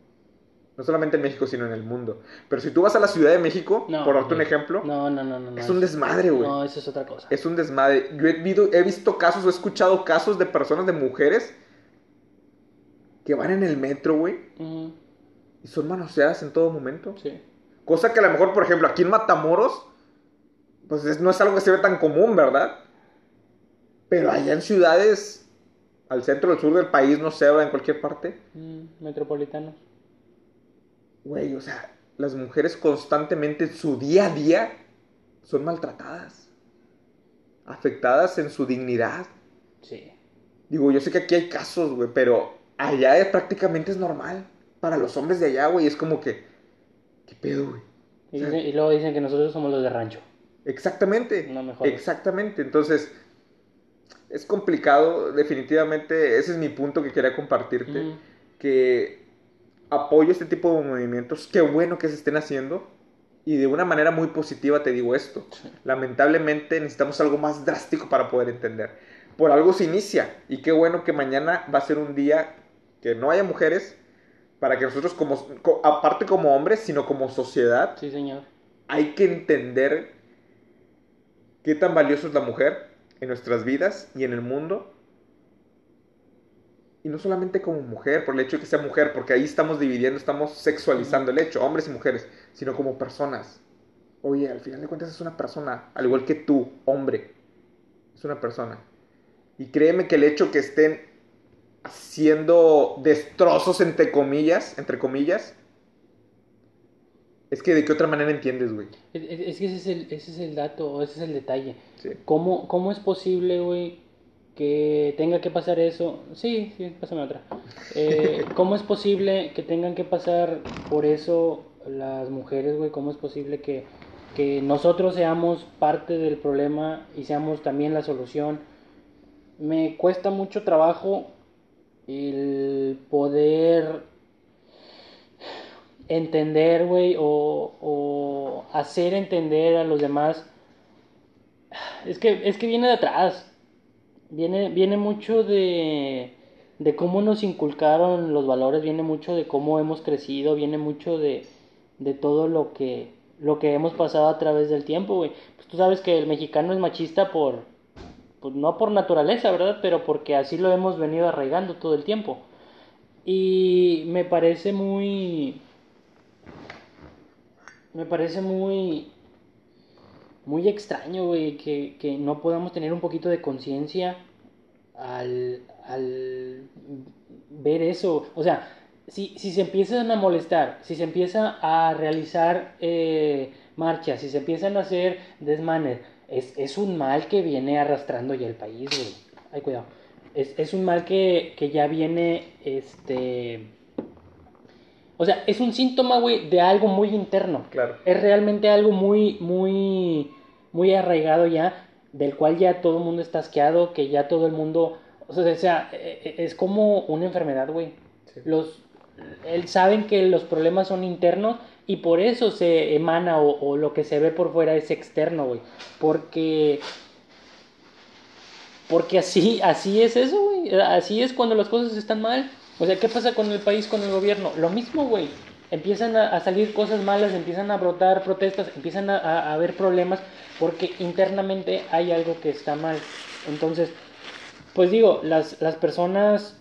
No solamente en México, sino en el mundo. Pero si tú vas a la Ciudad de México, No, por darte un ejemplo, No, no, no, no. no, es un desmadre, güey. No, eso es otra cosa. Es un desmadre. Yo he, visto- he visto casos, he escuchado casos de personas, de mujeres, que van en el metro, güey, y son manoseadas en todo momento. Sí. Cosa que a lo mejor, por ejemplo, aquí en Matamoros, pues es- no es algo que se ve tan común, ¿verdad? Pero allá en ciudades, al centro, al sur del país, no sé, o en cualquier parte, Mm, metropolitanos. Güey, o sea, las mujeres constantemente en su día a día son maltratadas, afectadas en su dignidad. Sí. Digo, yo sé que aquí hay casos, güey, pero allá prácticamente es normal. Para los hombres de allá, güey, es como que, ¿qué pedo, güey? Y, dicen- y luego dicen que nosotros somos los de rancho. Exactamente. No me jodas. Exactamente. Entonces, es complicado, definitivamente. Ese es mi punto que quería compartirte. Que apoyo este tipo de movimientos. Qué bueno que se estén haciendo. Y de una manera muy positiva te digo esto. Lamentablemente necesitamos algo más drástico para poder entender. Por algo se inicia. Y qué bueno que mañana va a ser un día que no haya mujeres. Para que nosotros, como, co- aparte como hombres, sino como sociedad, Sí, señor. hay que entender qué tan valioso es la mujer en nuestras vidas y en el mundo. Y no solamente como mujer, por el hecho de que sea mujer, porque ahí estamos dividiendo, estamos sexualizando el hecho, hombres y mujeres, sino como personas. Oye, al final de cuentas es una persona, al igual que tú, hombre, es una persona. Y créeme que el hecho que estén haciendo destrozos entre comillas, entre comillas, es que de qué otra manera entiendes, güey. Es, que ese es, el, ese es el dato, ese es el detalle. Sí. ¿Cómo, cómo es posible, güey, que tenga que pasar eso? Sí, sí, pásame otra. Eh, ¿Cómo es posible que tengan que pasar por eso las mujeres, güey? ¿Cómo es posible que, que nosotros seamos parte del problema y seamos también la solución? Me cuesta mucho trabajo el poder entender, güey, o, o hacer entender a los demás. Es que, es que viene de atrás. Viene, viene mucho de, de cómo nos inculcaron los valores, viene mucho de cómo hemos crecido, viene mucho de, de todo lo que, lo que hemos pasado a través del tiempo, güey. Pues tú sabes que el mexicano es machista por, pues no por naturaleza, ¿verdad? Pero porque así lo hemos venido arraigando todo el tiempo. Y me parece muy... Me parece muy... Muy extraño, güey, que, que no podamos tener un poquito de conciencia al, al ver eso. O sea, si, si se empiezan a molestar, si se empieza a realizar eh, marchas, si se empiezan a hacer desmanes, es, es un mal que viene arrastrando ya el país, güey. Ay, cuidado. Es, es un mal que, que ya viene, este... O sea, es un síntoma, güey, de algo muy interno. Claro. Es realmente algo muy, muy, muy arraigado ya, del cual ya todo el mundo está asqueado, que ya todo el mundo... O sea, o sea, eh, eh, es como una enfermedad, güey. Sí. Los, saben que los problemas son internos y por eso se emana o, o lo que se ve por fuera es externo, güey. Porque porque así, así es eso, güey. Así es cuando las cosas están mal. O sea, ¿qué pasa con el país, con el gobierno? Lo mismo, güey. Empiezan a, a salir cosas malas, empiezan a brotar protestas, empiezan a, a- a haber problemas porque internamente hay algo que está mal. Entonces, pues digo, las, las personas...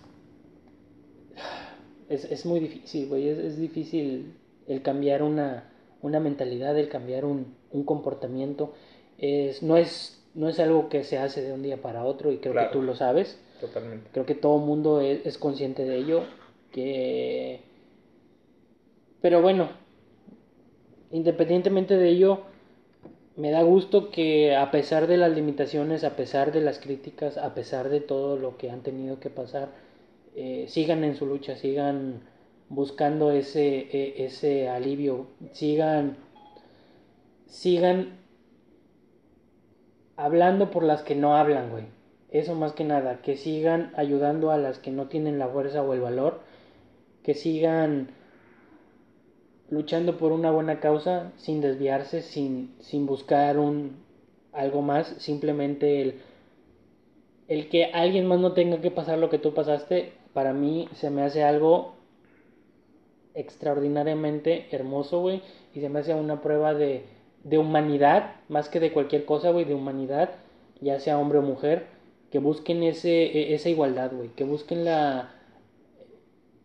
Es, es muy difícil, güey. Es, es difícil el cambiar una, una mentalidad, el cambiar un, un comportamiento. Es, no, es, no es algo que se hace de un día para otro y creo Claro. que tú lo sabes. Totalmente. Creo que todo mundo es, es consciente de ello. Que... Pero bueno, independientemente de ello, me da gusto que a pesar de las limitaciones, a pesar de las críticas, a pesar de todo lo que han tenido que pasar, eh, sigan en su lucha, sigan buscando ese, e- ese alivio, sigan, sigan hablando por las que no hablan, güey. Eso más que nada, que sigan ayudando a las que no tienen la fuerza o el valor, que sigan luchando por una buena causa sin desviarse, sin, sin buscar un algo más, simplemente el, el que alguien más no tenga que pasar lo que tú pasaste, para mí se me hace algo extraordinariamente hermoso, güey, y se me hace una prueba de, de humanidad, más que de cualquier cosa, güey, de humanidad, ya sea hombre o mujer, que busquen ese, e- esa igualdad, güey, que busquen la,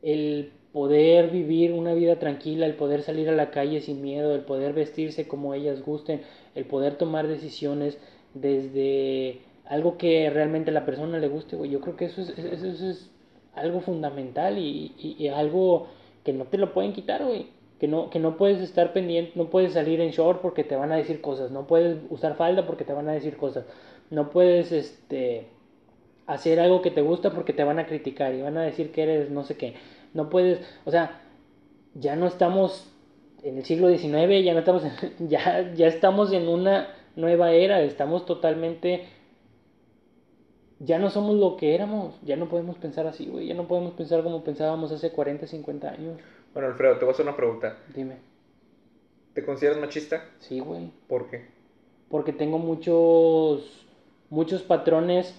el poder vivir una vida tranquila, el poder salir a la calle sin miedo, el poder vestirse como ellas gusten, el poder tomar decisiones desde algo que realmente a la persona le guste, güey. Yo creo que eso es, eso, es algo fundamental y, y- y algo que no te lo pueden quitar, güey. Que no, que no puedes estar pendiente, no puedes salir en short porque te van a decir cosas, no puedes usar falda porque te van a decir cosas, no puedes este hacer algo que te gusta porque te van a criticar y van a decir que eres no sé qué. No puedes, o sea, ya no estamos en el siglo XIX, ya no estamos en- ya ya estamos en una nueva era, estamos totalmente ya no somos lo que éramos, ya no podemos pensar así, güey, ya no podemos pensar como pensábamos hace 40, 50 años. Bueno, Alfredo, te voy a hacer una pregunta. Dime. ¿Te consideras machista? Sí, güey. ¿Por qué? porque tengo muchos muchos patrones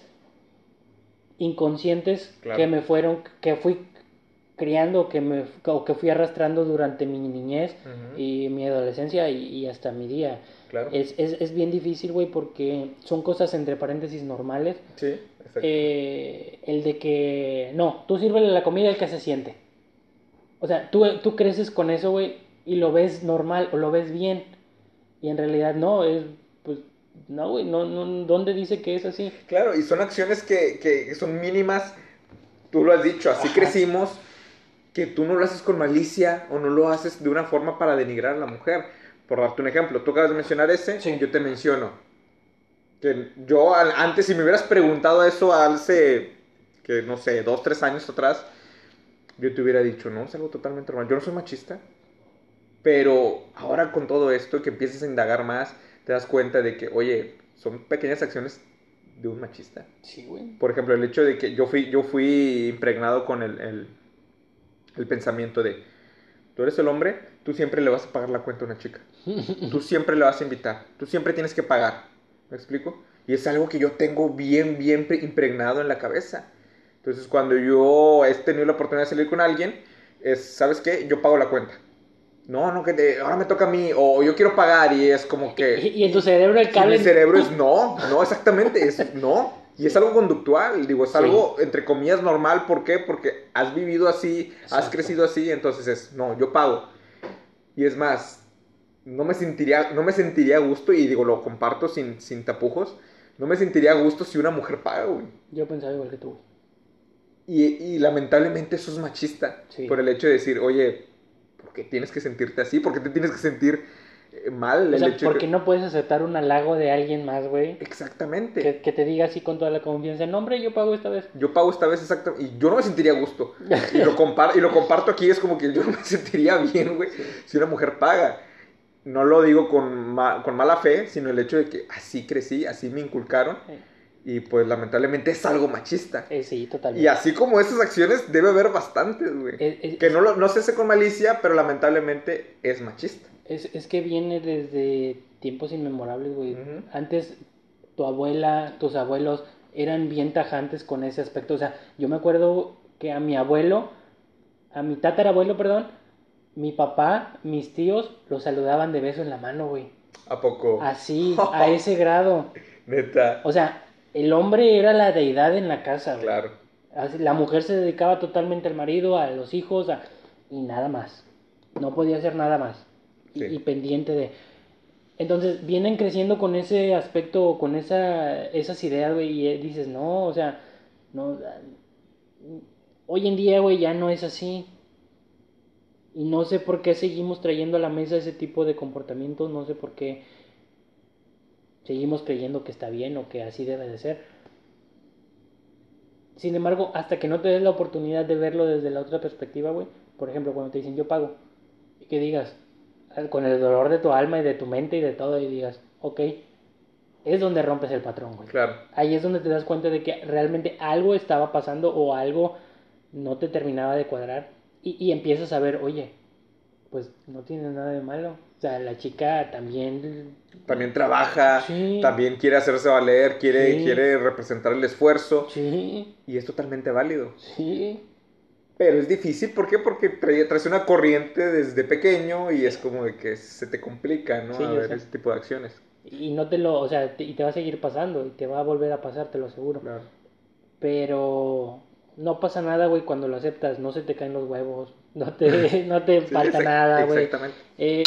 inconscientes Claro. que me fueron que fui criando que me o que fui arrastrando durante mi niñez y mi adolescencia y, y hasta mi día. Claro. es, es, es bien difícil güey porque son cosas entre paréntesis normales. Sí, exacto. eh, el de que no tú sírvele la comida el que se siente. O sea tú, tú creces con eso güey y lo ves normal o lo ves bien. Y en realidad no es pues no güey no, no dónde dice que es así Claro, y son acciones que, que son mínimas, tú lo has dicho, así Ajá. crecimos, que tú no lo haces con malicia o no lo haces de una forma para denigrar a la mujer. Por darte un ejemplo, tú acabas de mencionar ese, Sí. yo te menciono. Que yo antes, si me hubieras preguntado eso hace, que no sé, dos, tres años atrás, yo te hubiera dicho, no, es algo totalmente normal. Yo no soy machista, pero ahora con todo esto, que empiezas a indagar más, te das cuenta de que, oye, son pequeñas acciones de un machista. sí güey Por ejemplo, el hecho de que yo fui, yo fui impregnado con el, el, el pensamiento de, tú eres el hombre, tú siempre le vas a pagar la cuenta a una chica. Tú siempre le vas a invitar. Tú siempre tienes que pagar. ¿Me explico? Y es algo que yo tengo bien, bien pre- impregnado en la cabeza. Entonces, cuando yo he tenido la oportunidad de salir con alguien, es, ¿sabes qué? Yo pago la cuenta. No, no, que te- ahora me toca a mí, o yo quiero pagar, y es como que... y, y en tu cerebro el cable mi cerebro es no, no, exactamente, es no. Y es algo conductual, digo, es Sí. algo entre comillas normal, ¿por qué? Porque has vivido así, has crecido así, entonces es, no, yo pago. Y es más, no me sentiría, no me sentiría a gusto, y digo, lo comparto sin, sin tapujos, no me sentiría a gusto si una mujer paga, güey. yo pensaba igual que tú. Y, y lamentablemente eso es machista, Sí. por el hecho de decir, oye, ¿por qué tienes que sentirte así? ¿Por qué te tienes que sentir mal? o el sea hecho de ¿por que- qué no puedes aceptar un halago de alguien más güey Exactamente. que, que te diga así con toda la confianza no hombre yo pago esta vez Yo pago esta vez exactamente. Y yo no me sentiría a gusto. Y lo, y lo comparto aquí, es como que yo no me sentiría bien, güey, si una mujer paga. No lo digo con, ma- con mala fe, sino el hecho de que así crecí, así me inculcaron. Y pues lamentablemente es algo machista. Eh, sí totalmente Y así como esas acciones, debe haber bastantes, güey. Que no, lo, no se hace con malicia, pero lamentablemente es machista. Es, es que viene desde tiempos inmemorables, güey. Antes tu abuela, tus abuelos eran bien tajantes con ese aspecto. O sea, yo me acuerdo que a mi abuelo, a mi tatarabuelo, perdón, mi papá, mis tíos, lo saludaban de beso en la mano, güey. ¿A poco? Así, a ese grado. Neta. O sea, el hombre era la deidad en la casa, güey. Claro. La mujer se dedicaba totalmente al marido, a los hijos, a- y nada más. No podía hacer nada más. Y, pendiente de... Entonces vienen creciendo con ese aspecto, con esa, esas ideas, güey, y eh, dices, no, o sea, no... Hoy en día, güey, ya no es así. Y no sé por qué seguimos trayendo a la mesa ese tipo de comportamientos, no sé por qué seguimos creyendo que está bien o que así debe de ser. Sin embargo, hasta que no te des la oportunidad de verlo desde la otra perspectiva, güey, por ejemplo, cuando te dicen yo pago, y que digas, con el dolor de tu alma y de tu mente y de todo, y digas, ok, es donde rompes el patrón, güey. Claro. Ahí es donde te das cuenta de que realmente algo estaba pasando o algo no te terminaba de cuadrar y, y empiezas a ver, oye, pues no tiene nada de malo. O sea, la chica también... También trabaja, Sí. también quiere hacerse valer, quiere, Sí. quiere representar el esfuerzo. Sí, Y es totalmente válido. sí. Pero es difícil, ¿por qué? Porque trae, traes una corriente desde pequeño y es como de que se te complica, ¿no? Sí, a ver ese tipo de acciones. Y no te lo, o sea, te- y te va a seguir pasando y te va a volver a pasar, te lo aseguro. Claro. Pero no pasa nada, güey, cuando lo aceptas, no se te caen los huevos, no te, no te Sí, falta nada, güey. Exactamente. Eh,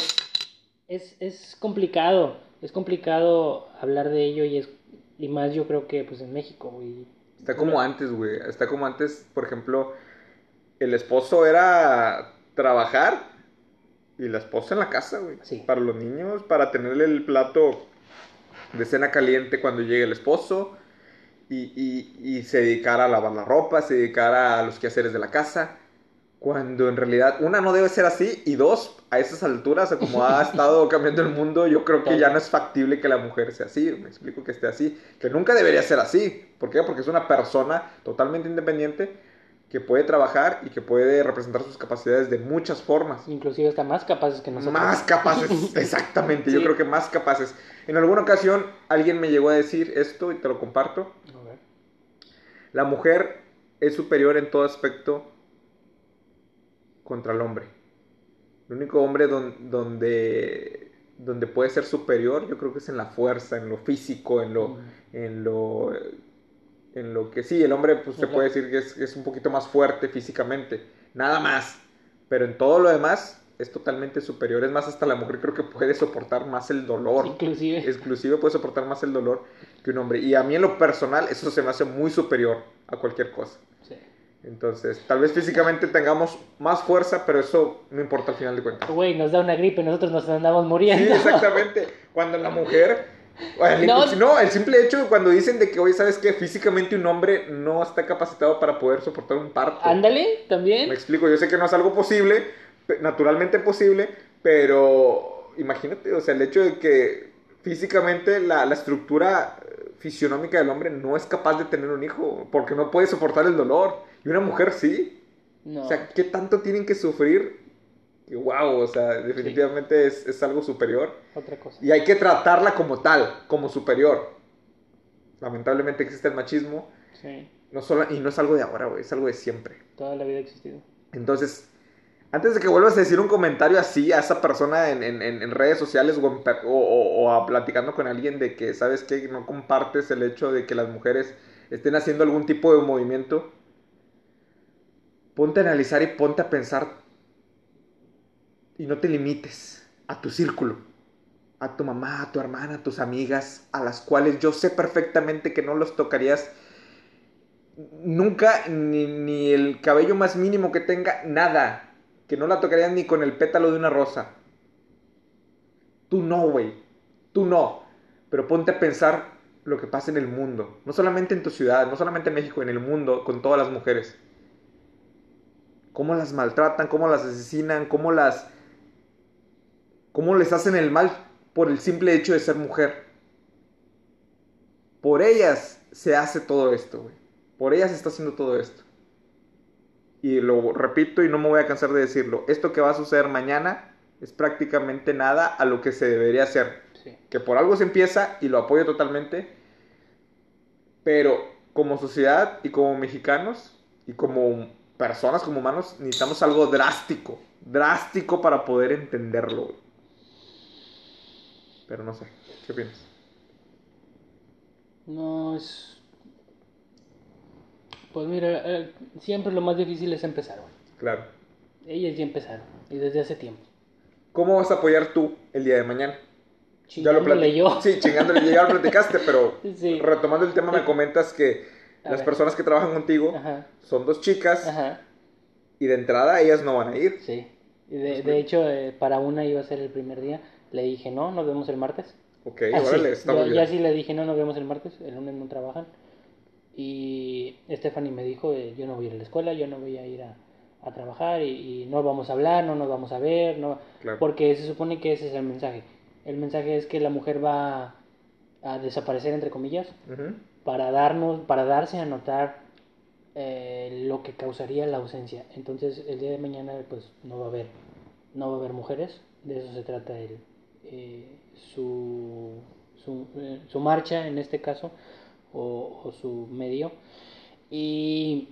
es, es complicado, es complicado hablar de ello y es y más yo creo que pues en México, güey. Está como antes, güey. Está como antes, por ejemplo, el esposo era trabajar y la esposa en la casa, güey. Sí. Para los niños, para tenerle el plato de cena caliente cuando llegue el esposo. Y, y, y se dedicara a lavar la ropa, se dedicara a los quehaceres de la casa. Cuando en realidad, una, no debe ser así. Y dos, a esas alturas, como ha estado cambiando el mundo, yo creo que ya no es factible que la mujer sea así. Me explico que esté así. Que nunca debería ser así. ¿Por qué? Porque es una persona totalmente independiente que puede trabajar y que puede representar sus capacidades de muchas formas. Inclusive está más capaces que nosotros. Más capaces, exactamente, yo creo que más capaces. En alguna ocasión alguien me llegó a decir esto y te lo comparto. A ver. La mujer es superior en todo aspecto contra el hombre. El único hombre don- donde, donde puede ser superior, yo creo que es en la fuerza, en lo físico, en lo, Mm. en lo, en lo que sí, el hombre pues se puede decir que es, es un poquito más fuerte físicamente, nada más, pero en todo lo demás es totalmente superior, es más, hasta la mujer creo que puede soportar más el dolor, Inclusive. puede soportar más el dolor que un hombre, y a mí en lo personal eso se me hace muy superior a cualquier cosa. Sí. Entonces, tal vez físicamente tengamos más fuerza, pero eso no importa al final de cuentas. Güey, nos da una gripe, nosotros nos andamos Sí, muriendo. exactamente. Cuando la mujer. El, No. no. el simple hecho de cuando dicen de que, oye, ¿sabes qué? Físicamente un hombre no está capacitado para poder soportar un parto. Ándale, Me también. explico, yo sé que no es algo posible, naturalmente posible, pero imagínate, o sea, el hecho de que físicamente la, la estructura eh, fisionómica del hombre no es capaz de tener un hijo, porque no puede soportar el dolor. Y una mujer sí. No. O sea, ¿qué tanto tienen que sufrir? Y wow, o sea, definitivamente es, es algo superior. Otra cosa. Y hay que tratarla como tal, como superior. Lamentablemente existe el machismo. Sí. No solo, y no es algo de ahora, güey, es algo de siempre. Toda la vida ha existido. Entonces, antes de que vuelvas a decir un comentario así a esa persona en, en- en- redes sociales o, en per- o- o- o a platicando con alguien de que, ¿sabes qué? No compartes el hecho de que las mujeres estén haciendo algún tipo de movimiento. Ponte a analizar y ponte a pensar y no te limites a tu círculo, a tu mamá, a tu hermana, a tus amigas, a las cuales yo sé perfectamente que no los tocarías nunca, ni, ni el cabello más mínimo que tenga, nada, que no la tocarías ni con el pétalo de una rosa. Tú no, güey, tú no, pero ponte a pensar lo que pasa en el mundo, no solamente en tu ciudad, no solamente en México, en el mundo, con todas las mujeres. Cómo las maltratan, cómo las asesinan, cómo las cómo les hacen el mal por el simple hecho de ser mujer. Por ellas se hace todo esto, güey. Por ellas se está haciendo todo esto. Y lo repito y no me voy a cansar de decirlo. Esto que va a suceder mañana es prácticamente nada a lo que se debería hacer. Sí. Que por algo se empieza y lo apoyo totalmente. Pero como sociedad y como mexicanos y como personas, como humanos, necesitamos algo drástico. Drástico para poder entenderlo. güey. Pero no sé. ¿Qué opinas? No, es. Pues mira, eh, siempre lo más difícil es empezar, güey. Claro. Ellas ya empezaron, y desde hace tiempo. ¿Cómo vas a apoyar tú el día de mañana? Chingándole plati- yo. Sí, chingándole, ya lo platicaste, pero Sí. retomando el tema, me comentas que A las ver. personas que trabajan contigo Ajá, son dos chicas ajá, y de entrada ellas no van a ir. sí. De, hecho, eh, para una iba a ser el primer día. Le dije, no, nos vemos el martes. Ok, Ah, sí, órale, está ya, bien. sí le dije, no, nos vemos el martes, el lunes no trabajan. Y Stephanie me dijo, eh, yo no voy a ir a la escuela, yo no voy a ir a, a trabajar y, y no vamos a hablar, no nos vamos a ver, no, Claro. porque se supone que ese es el mensaje. El mensaje es que la mujer va a desaparecer, entre comillas, para darnos, para darse a notar eh, lo que causaría la ausencia. Entonces el día de mañana pues no va a haber, no va a haber mujeres, de eso se trata el, eh, su, su, eh, su marcha en este caso, o, o su medio. Y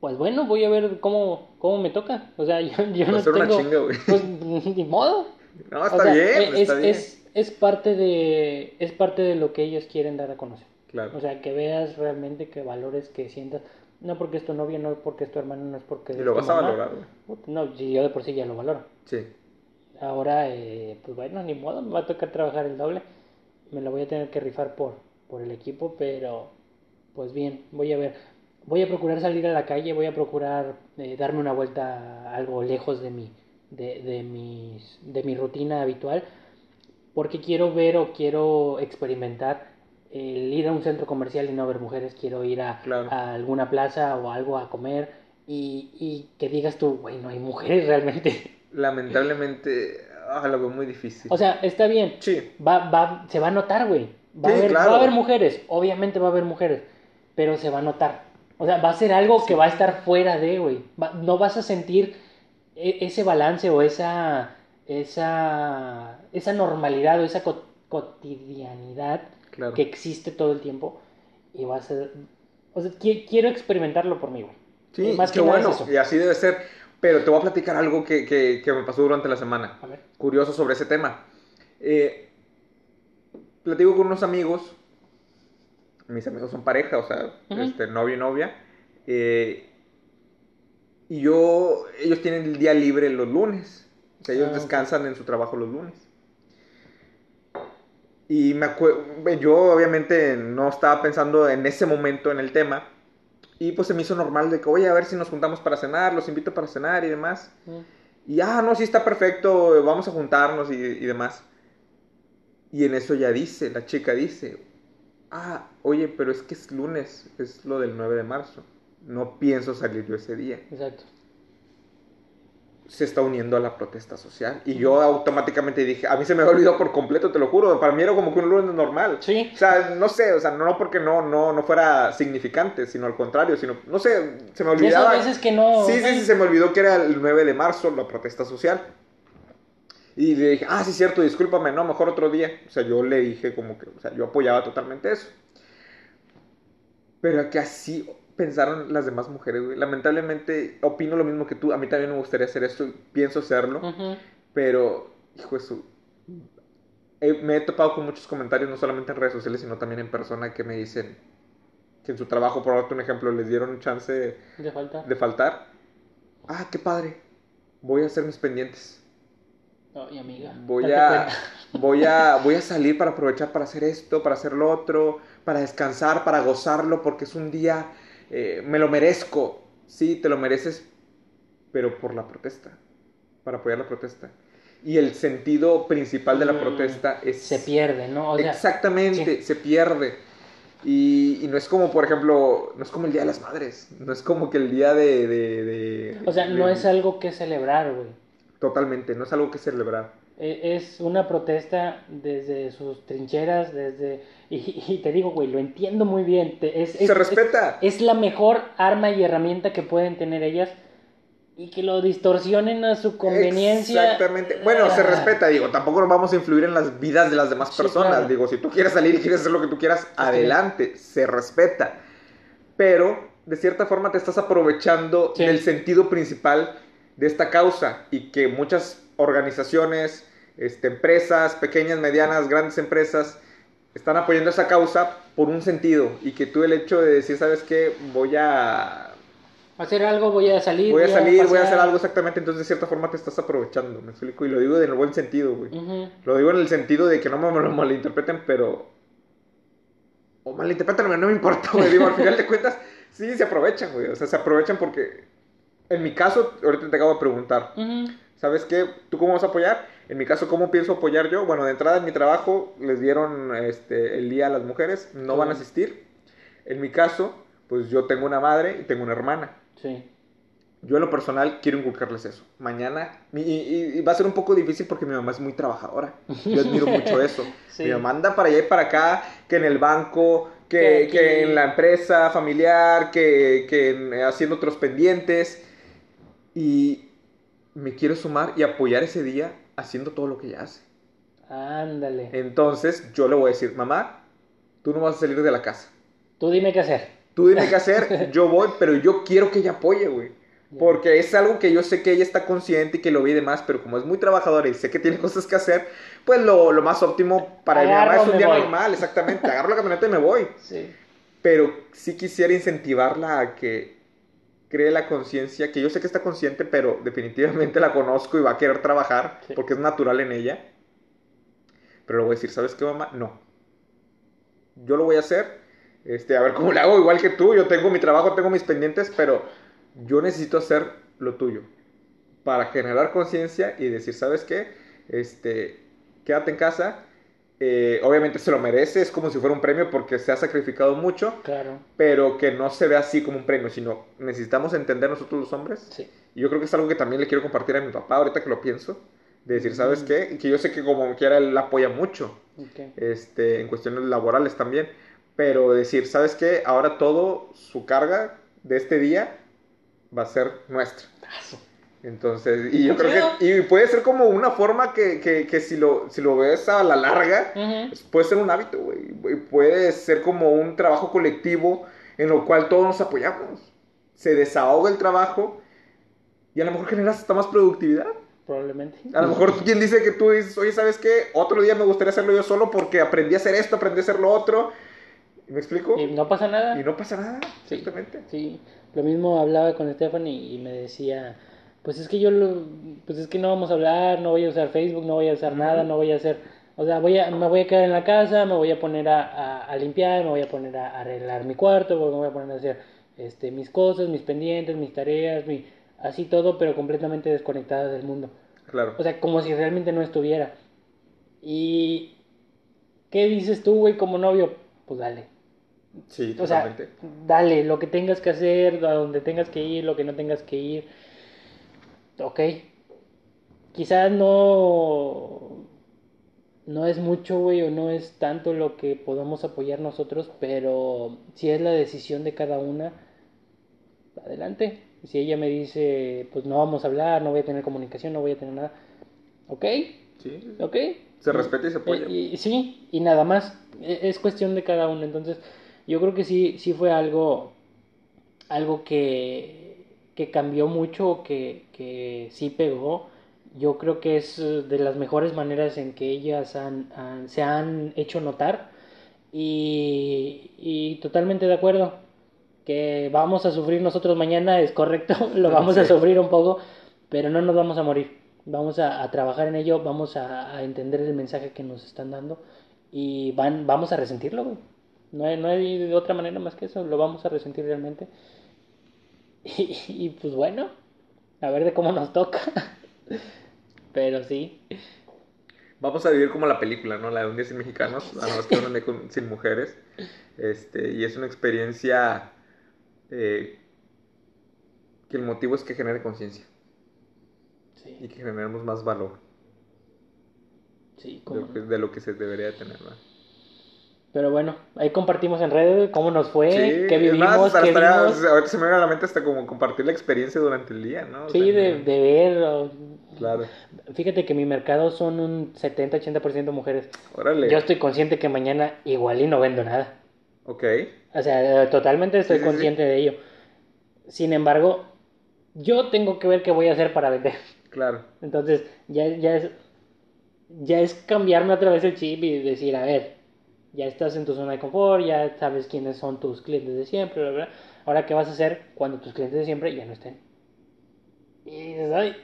pues bueno, voy a ver cómo, cómo me toca. O sea, yo, yo Va a no ser una tengo... chinga, güey. Pues ni modo. No, O está sea, bien, es, está bien. es, es parte de es parte de lo que ellos quieren dar a conocer. Claro. O sea, que veas realmente, que valores, que sientas, no porque es tu novia, no porque es tu hermano, no es porque y lo vas a valorar, güey. No, yo de por sí ya lo valoro. Sí. Ahora, eh, pues bueno, ni modo, me va a tocar trabajar el doble. Me lo voy a tener que rifar por, por el equipo, pero pues bien, voy a ver. Voy a procurar salir a la calle, voy a procurar eh, darme una vuelta algo lejos de mi, de, de, mis, de mi rutina habitual, porque quiero ver o quiero experimentar el ir a un centro comercial y no ver mujeres, quiero ir a, Claro. a alguna plaza o algo a comer y, y que digas tú, güey, no hay mujeres realmente. Lamentablemente, ah, lo veo muy difícil. O sea, está bien, sí, va, va, se va a notar, güey. Va, a Sí, haber- claro. va a haber mujeres, obviamente va a haber mujeres, pero se va a notar. O sea, va a ser algo que va a estar fuera de, güey. Va- no vas a sentir e- ese balance o esa, esa, esa normalidad o esa co- cotidianidad claro. que existe todo el tiempo y va a ser... O sea, qui- quiero experimentarlo por mí, güey. Sí, Más qué que es bueno, eso. y así debe ser. Pero te voy a platicar algo que, que, que me pasó durante la semana. A ver. Curioso sobre ese tema. Eh, platico con unos amigos. Mis amigos son pareja, o sea, este, novio y novia. eh, y yo, ellos tienen el día libre los lunes. O sea, ellos Ah, descansan en su trabajo los lunes. Y me yo obviamente no estaba pensando en ese momento en el tema. Y pues se me hizo normal de que, oye, a ver si nos juntamos para cenar, los invito para cenar y demás. Mm. Y, ah, no, sí está perfecto, vamos a juntarnos y, y demás. Y en eso ya dice, la chica dice, ah, oye, pero es que es lunes, es lo del 9 de marzo. No pienso salir yo ese día. Exacto. Se está uniendo a la protesta social. Y yo automáticamente dije, a mí se me había olvidado por completo, te lo juro. Para mí era como que un lunes normal. Sí. O sea, no sé, o sea, no porque no, no, no fuera significante, sino al contrario, sino, no sé, se me olvidaba. esas veces que no... Sí, sí, sí, se me olvidó que era el 9 de marzo la protesta social. Y le dije, ah, sí, cierto, discúlpame, no, mejor otro día. O sea, yo le dije como que, o sea, yo apoyaba totalmente eso. Pero que así pensaron las demás mujeres, güey. Lamentablemente, opino lo mismo que tú. A mí también me gustaría hacer esto y pienso hacerlo. Ujú. Pero, hijo de su... he- me he topado con muchos comentarios, no solamente en redes sociales, sino también en persona, que me dicen que en su trabajo, por darte un ejemplo, les dieron chance de, De falta. de faltar. Ah, qué padre. Voy a hacer mis pendientes. Ay, amiga. Voy a, voy, a, voy a salir para aprovechar para hacer esto, para hacer lo otro, para descansar, para gozarlo, porque es un día, eh, me lo merezco. Sí, te lo mereces, pero por la protesta, para apoyar la protesta. Y el sentido principal de la Mm, protesta es... Se pierde, ¿no? O sea, Exactamente, se pierde. Y, y no es como, por ejemplo, no es como el Día de las Madres, no es como que el día de... de- de- o sea, no es algo que celebrar, güey. Totalmente, no es algo que celebrar. E- Es una protesta desde sus trincheras, desde... Y, y te digo, güey, lo entiendo muy bien. te- es, es- se respeta. Es, es la mejor arma y herramienta que pueden tener ellas y que lo distorsionen a su conveniencia. Exactamente. Bueno, se Ah. respeta, digo, tampoco nos vamos a influir en las vidas de las demás Sí, personas. claro. Digo, si tú quieres salir y quieres hacer lo que tú quieras, adelante, se respeta. Pero, de cierta forma, te estás aprovechando Sí. del sentido principal de esta causa y que muchas organizaciones, este, empresas, pequeñas, medianas, grandes empresas, están apoyando esa causa por un sentido y que tú el hecho de decir, ¿sabes qué? Voy a Hacer algo, voy a salir. voy a salir, voy a hacer algo exactamente, entonces de cierta forma te estás aprovechando, me explico, y lo digo en el buen sentido, güey. Lo digo en el sentido de que no me lo malinterpreten, pero... O malinterpreten, no me importa, güey, digo, al final de cuentas, sí, se aprovechan, güey, o sea, se aprovechan porque... En mi caso, ahorita te acabo de preguntar. ¿sabes qué? ¿Tú cómo vas a apoyar? En mi caso, ¿cómo pienso apoyar yo? Bueno, de entrada en mi trabajo les dieron este, el día a las mujeres, no van a asistir. En mi caso, pues yo tengo una madre y tengo una hermana. Sí. Yo en lo personal quiero inculcarles eso. Mañana, y, y- y va a ser un poco difícil porque mi mamá es muy trabajadora. Yo admiro mucho eso. Sí. Mi mamá anda para allá y para acá, que en el banco, Que que, en la empresa familiar, que, que en- haciendo otros pendientes. Y me quiero sumar y apoyar ese día haciendo todo lo que ella hace. Ándale. Entonces yo le voy a decir, mamá, tú no vas a salir de la casa. Tú dime qué hacer. Tú dime qué hacer, yo voy, pero yo quiero que ella apoye, güey. Porque es algo que yo sé que ella está consciente y que lo ve y demás, pero como es muy trabajadora y sé que tiene cosas que hacer, pues lo, lo más óptimo para mi mamá es un día voy. normal, exactamente. Agarro la camioneta y me voy. Sí. Pero sí quisiera incentivarla a que cree la conciencia, que yo sé que está consciente, pero definitivamente la conozco y va a querer trabajar Sí. porque es natural en ella. Pero le voy a decir, ¿sabes qué, mamá? No. Yo lo voy a hacer. Este, a ver cómo le hago, igual que tú. Yo tengo mi trabajo, tengo mis pendientes, pero yo necesito hacer lo tuyo. para generar conciencia y decir, ¿sabes qué? Este, quédate en casa. Eh, obviamente se lo merece, es como si fuera un premio porque se ha sacrificado mucho, Claro. pero que no se ve así como un premio, sino necesitamos entender nosotros los hombres. Sí. Y yo creo que es algo que también le quiero compartir a mi papá ahorita que lo pienso, de decir, ¿sabes Mm. qué? Y que yo sé que como quiera él apoya mucho, Ok. este, en cuestiones laborales también, pero decir, ¿sabes qué? Ahora todo su carga de este día va a ser nuestra. Entonces, y yo creo que, y puede ser como una forma que, que, que si, lo, si lo ves a la larga, Ujú. pues, puede ser un hábito, güey. Puede ser como un trabajo colectivo en lo cual todos nos apoyamos. Se desahoga el trabajo y a lo mejor generas hasta más productividad. Probablemente. A lo mejor quien dice que tú dices, oye, ¿sabes qué? Otro día me gustaría hacerlo yo solo porque aprendí a hacer esto, aprendí a hacer lo otro. ¿Me explico? Y no pasa nada. Y no pasa nada, Sí. exactamente. Sí, lo mismo hablaba con Stephanie y me decía, pues es que yo, lo, pues es que no vamos a hablar, no voy a usar Facebook, no voy a usar nada, no voy a hacer, o sea, voy a, me voy a quedar en la casa, me voy a poner a, a- a limpiar, me voy a poner a arreglar mi cuarto, me voy a poner a hacer este, mis cosas, mis pendientes, mis tareas, mi, así todo, pero completamente desconectada del mundo. Claro. O sea, como si realmente no estuviera. ¿Y qué dices tú, güey, como novio? Pues dale. sí, O sea, totalmente. dale, lo que tengas que hacer, a donde tengas que ir, lo que no tengas que ir. Ok. Quizás no. No es mucho, güey, o no es tanto lo que podamos apoyar nosotros, pero si es la decisión de cada una, adelante. Si ella me dice, pues no vamos a hablar, no voy a tener comunicación, no voy a tener nada. Ok, sí. ok. Se respeta y se apoya. Eh, y- sí, y nada más. E- Es cuestión de cada uno. Entonces, yo creo que sí, sí fue algo, algo que, que cambió mucho, que, que sí pegó. Yo creo que es eh, de las mejores maneras en que ellas han, han- se han hecho notar. Y, y totalmente de acuerdo. Que vamos a sufrir nosotros mañana, es correcto, lo vamos a sufrir un poco, pero no nos vamos a morir. Vamos a, a trabajar en ello, vamos a, a entender el mensaje que nos están dando y van, vamos a resentirlo, güey. No hay, no hay de otra manera más que eso, lo vamos a resentir realmente. Y, y, pues bueno, a ver de cómo nos toca. Pero sí, Vamos a vivir como la película, ¿no? La de un día sin mexicanos, nada más que un día sin mujeres. Este, y es una experiencia eh, que el motivo es que genere conciencia y sí, que generemos más valor sí, de que, no. de lo que se debería de tener, ¿no? Pero bueno, ahí compartimos en redes cómo nos fue, Sí, qué vivimos, más, qué vimos. ahorita se me viene a la mente hasta como compartir la experiencia durante el día, ¿no? O Sí, sea, de, de ver. o- Claro. Fíjate que mi mercado son un 70-80% mujeres. Órale. Yo estoy consciente que mañana igual y no vendo nada. Ok. O sea, totalmente estoy Sí, sí, sí. consciente de ello. Sin embargo, yo tengo que ver qué voy a hacer para vender. Claro. Entonces, ya, ya es ya es cambiarme otra vez el chip y decir, a ver, ya estás en tu zona de confort, ya sabes quiénes son tus clientes de siempre. Ahora, ¿qué vas a hacer cuando tus clientes de siempre ya no estén? Y dices, "Ay",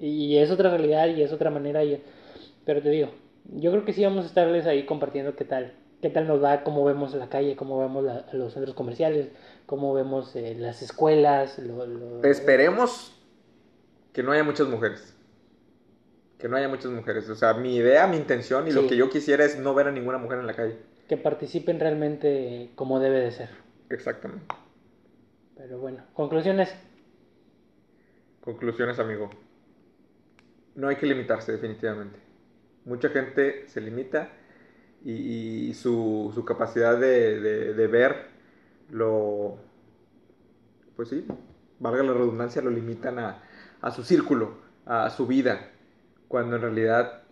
y es otra realidad y es otra manera. Y... Pero te digo, yo creo que sí vamos a estarles ahí compartiendo qué tal, qué tal nos va, cómo vemos la calle, cómo vemos la- los centros comerciales, cómo vemos eh, las escuelas. Lo, lo- Esperemos que no haya muchas mujeres. Que no haya muchas mujeres. O sea, mi idea, mi intención y lo Sí. que yo quisiera es no ver a ninguna mujer en la calle. Que participen realmente como debe de ser. Exactamente. Pero bueno, conclusiones. Conclusiones, amigo. No hay que limitarse, definitivamente. Mucha gente se limita y, y su, su capacidad de, de- de ver lo. Pues sí, valga la redundancia, lo limitan a, a su círculo, a su vida, cuando en realidad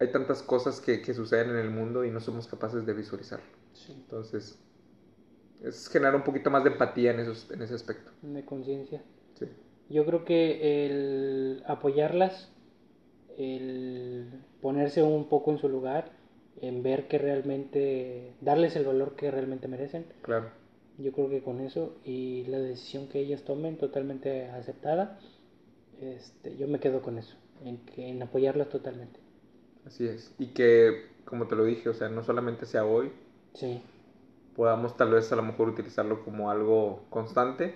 hay tantas cosas que, que suceden en el mundo y no somos capaces de visualizarlo. Entonces, es generar un poquito más de empatía en, esos, en ese aspecto. De conciencia. Sí. Yo creo que el apoyarlas, el ponerse un poco en su lugar, en ver que realmente, darles el valor que realmente merecen, Claro. yo creo que con eso y la decisión que ellas tomen totalmente aceptada, este, yo me quedo con eso, en, que, en apoyarlas totalmente. Así es. Y que, como te lo dije, o sea, no solamente sea hoy, Sí, podamos tal vez a lo mejor utilizarlo como algo constante.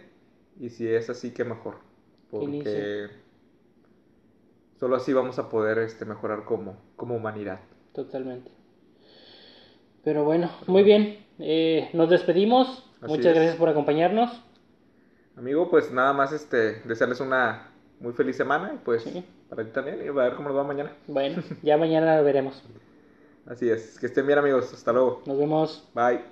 Y si es así, que mejor. Porque. Solo así vamos a poder este, mejorar como, como humanidad. Totalmente. Pero bueno, muy bien. Eh, nos despedimos. Así Muchas es. gracias por acompañarnos. Amigo, pues nada más este, desearles una muy feliz semana y pues Sí. para ti también y a ver cómo nos va mañana. Bueno, ya mañana lo veremos. Así es, que estén bien amigos, hasta luego. Nos vemos. Bye.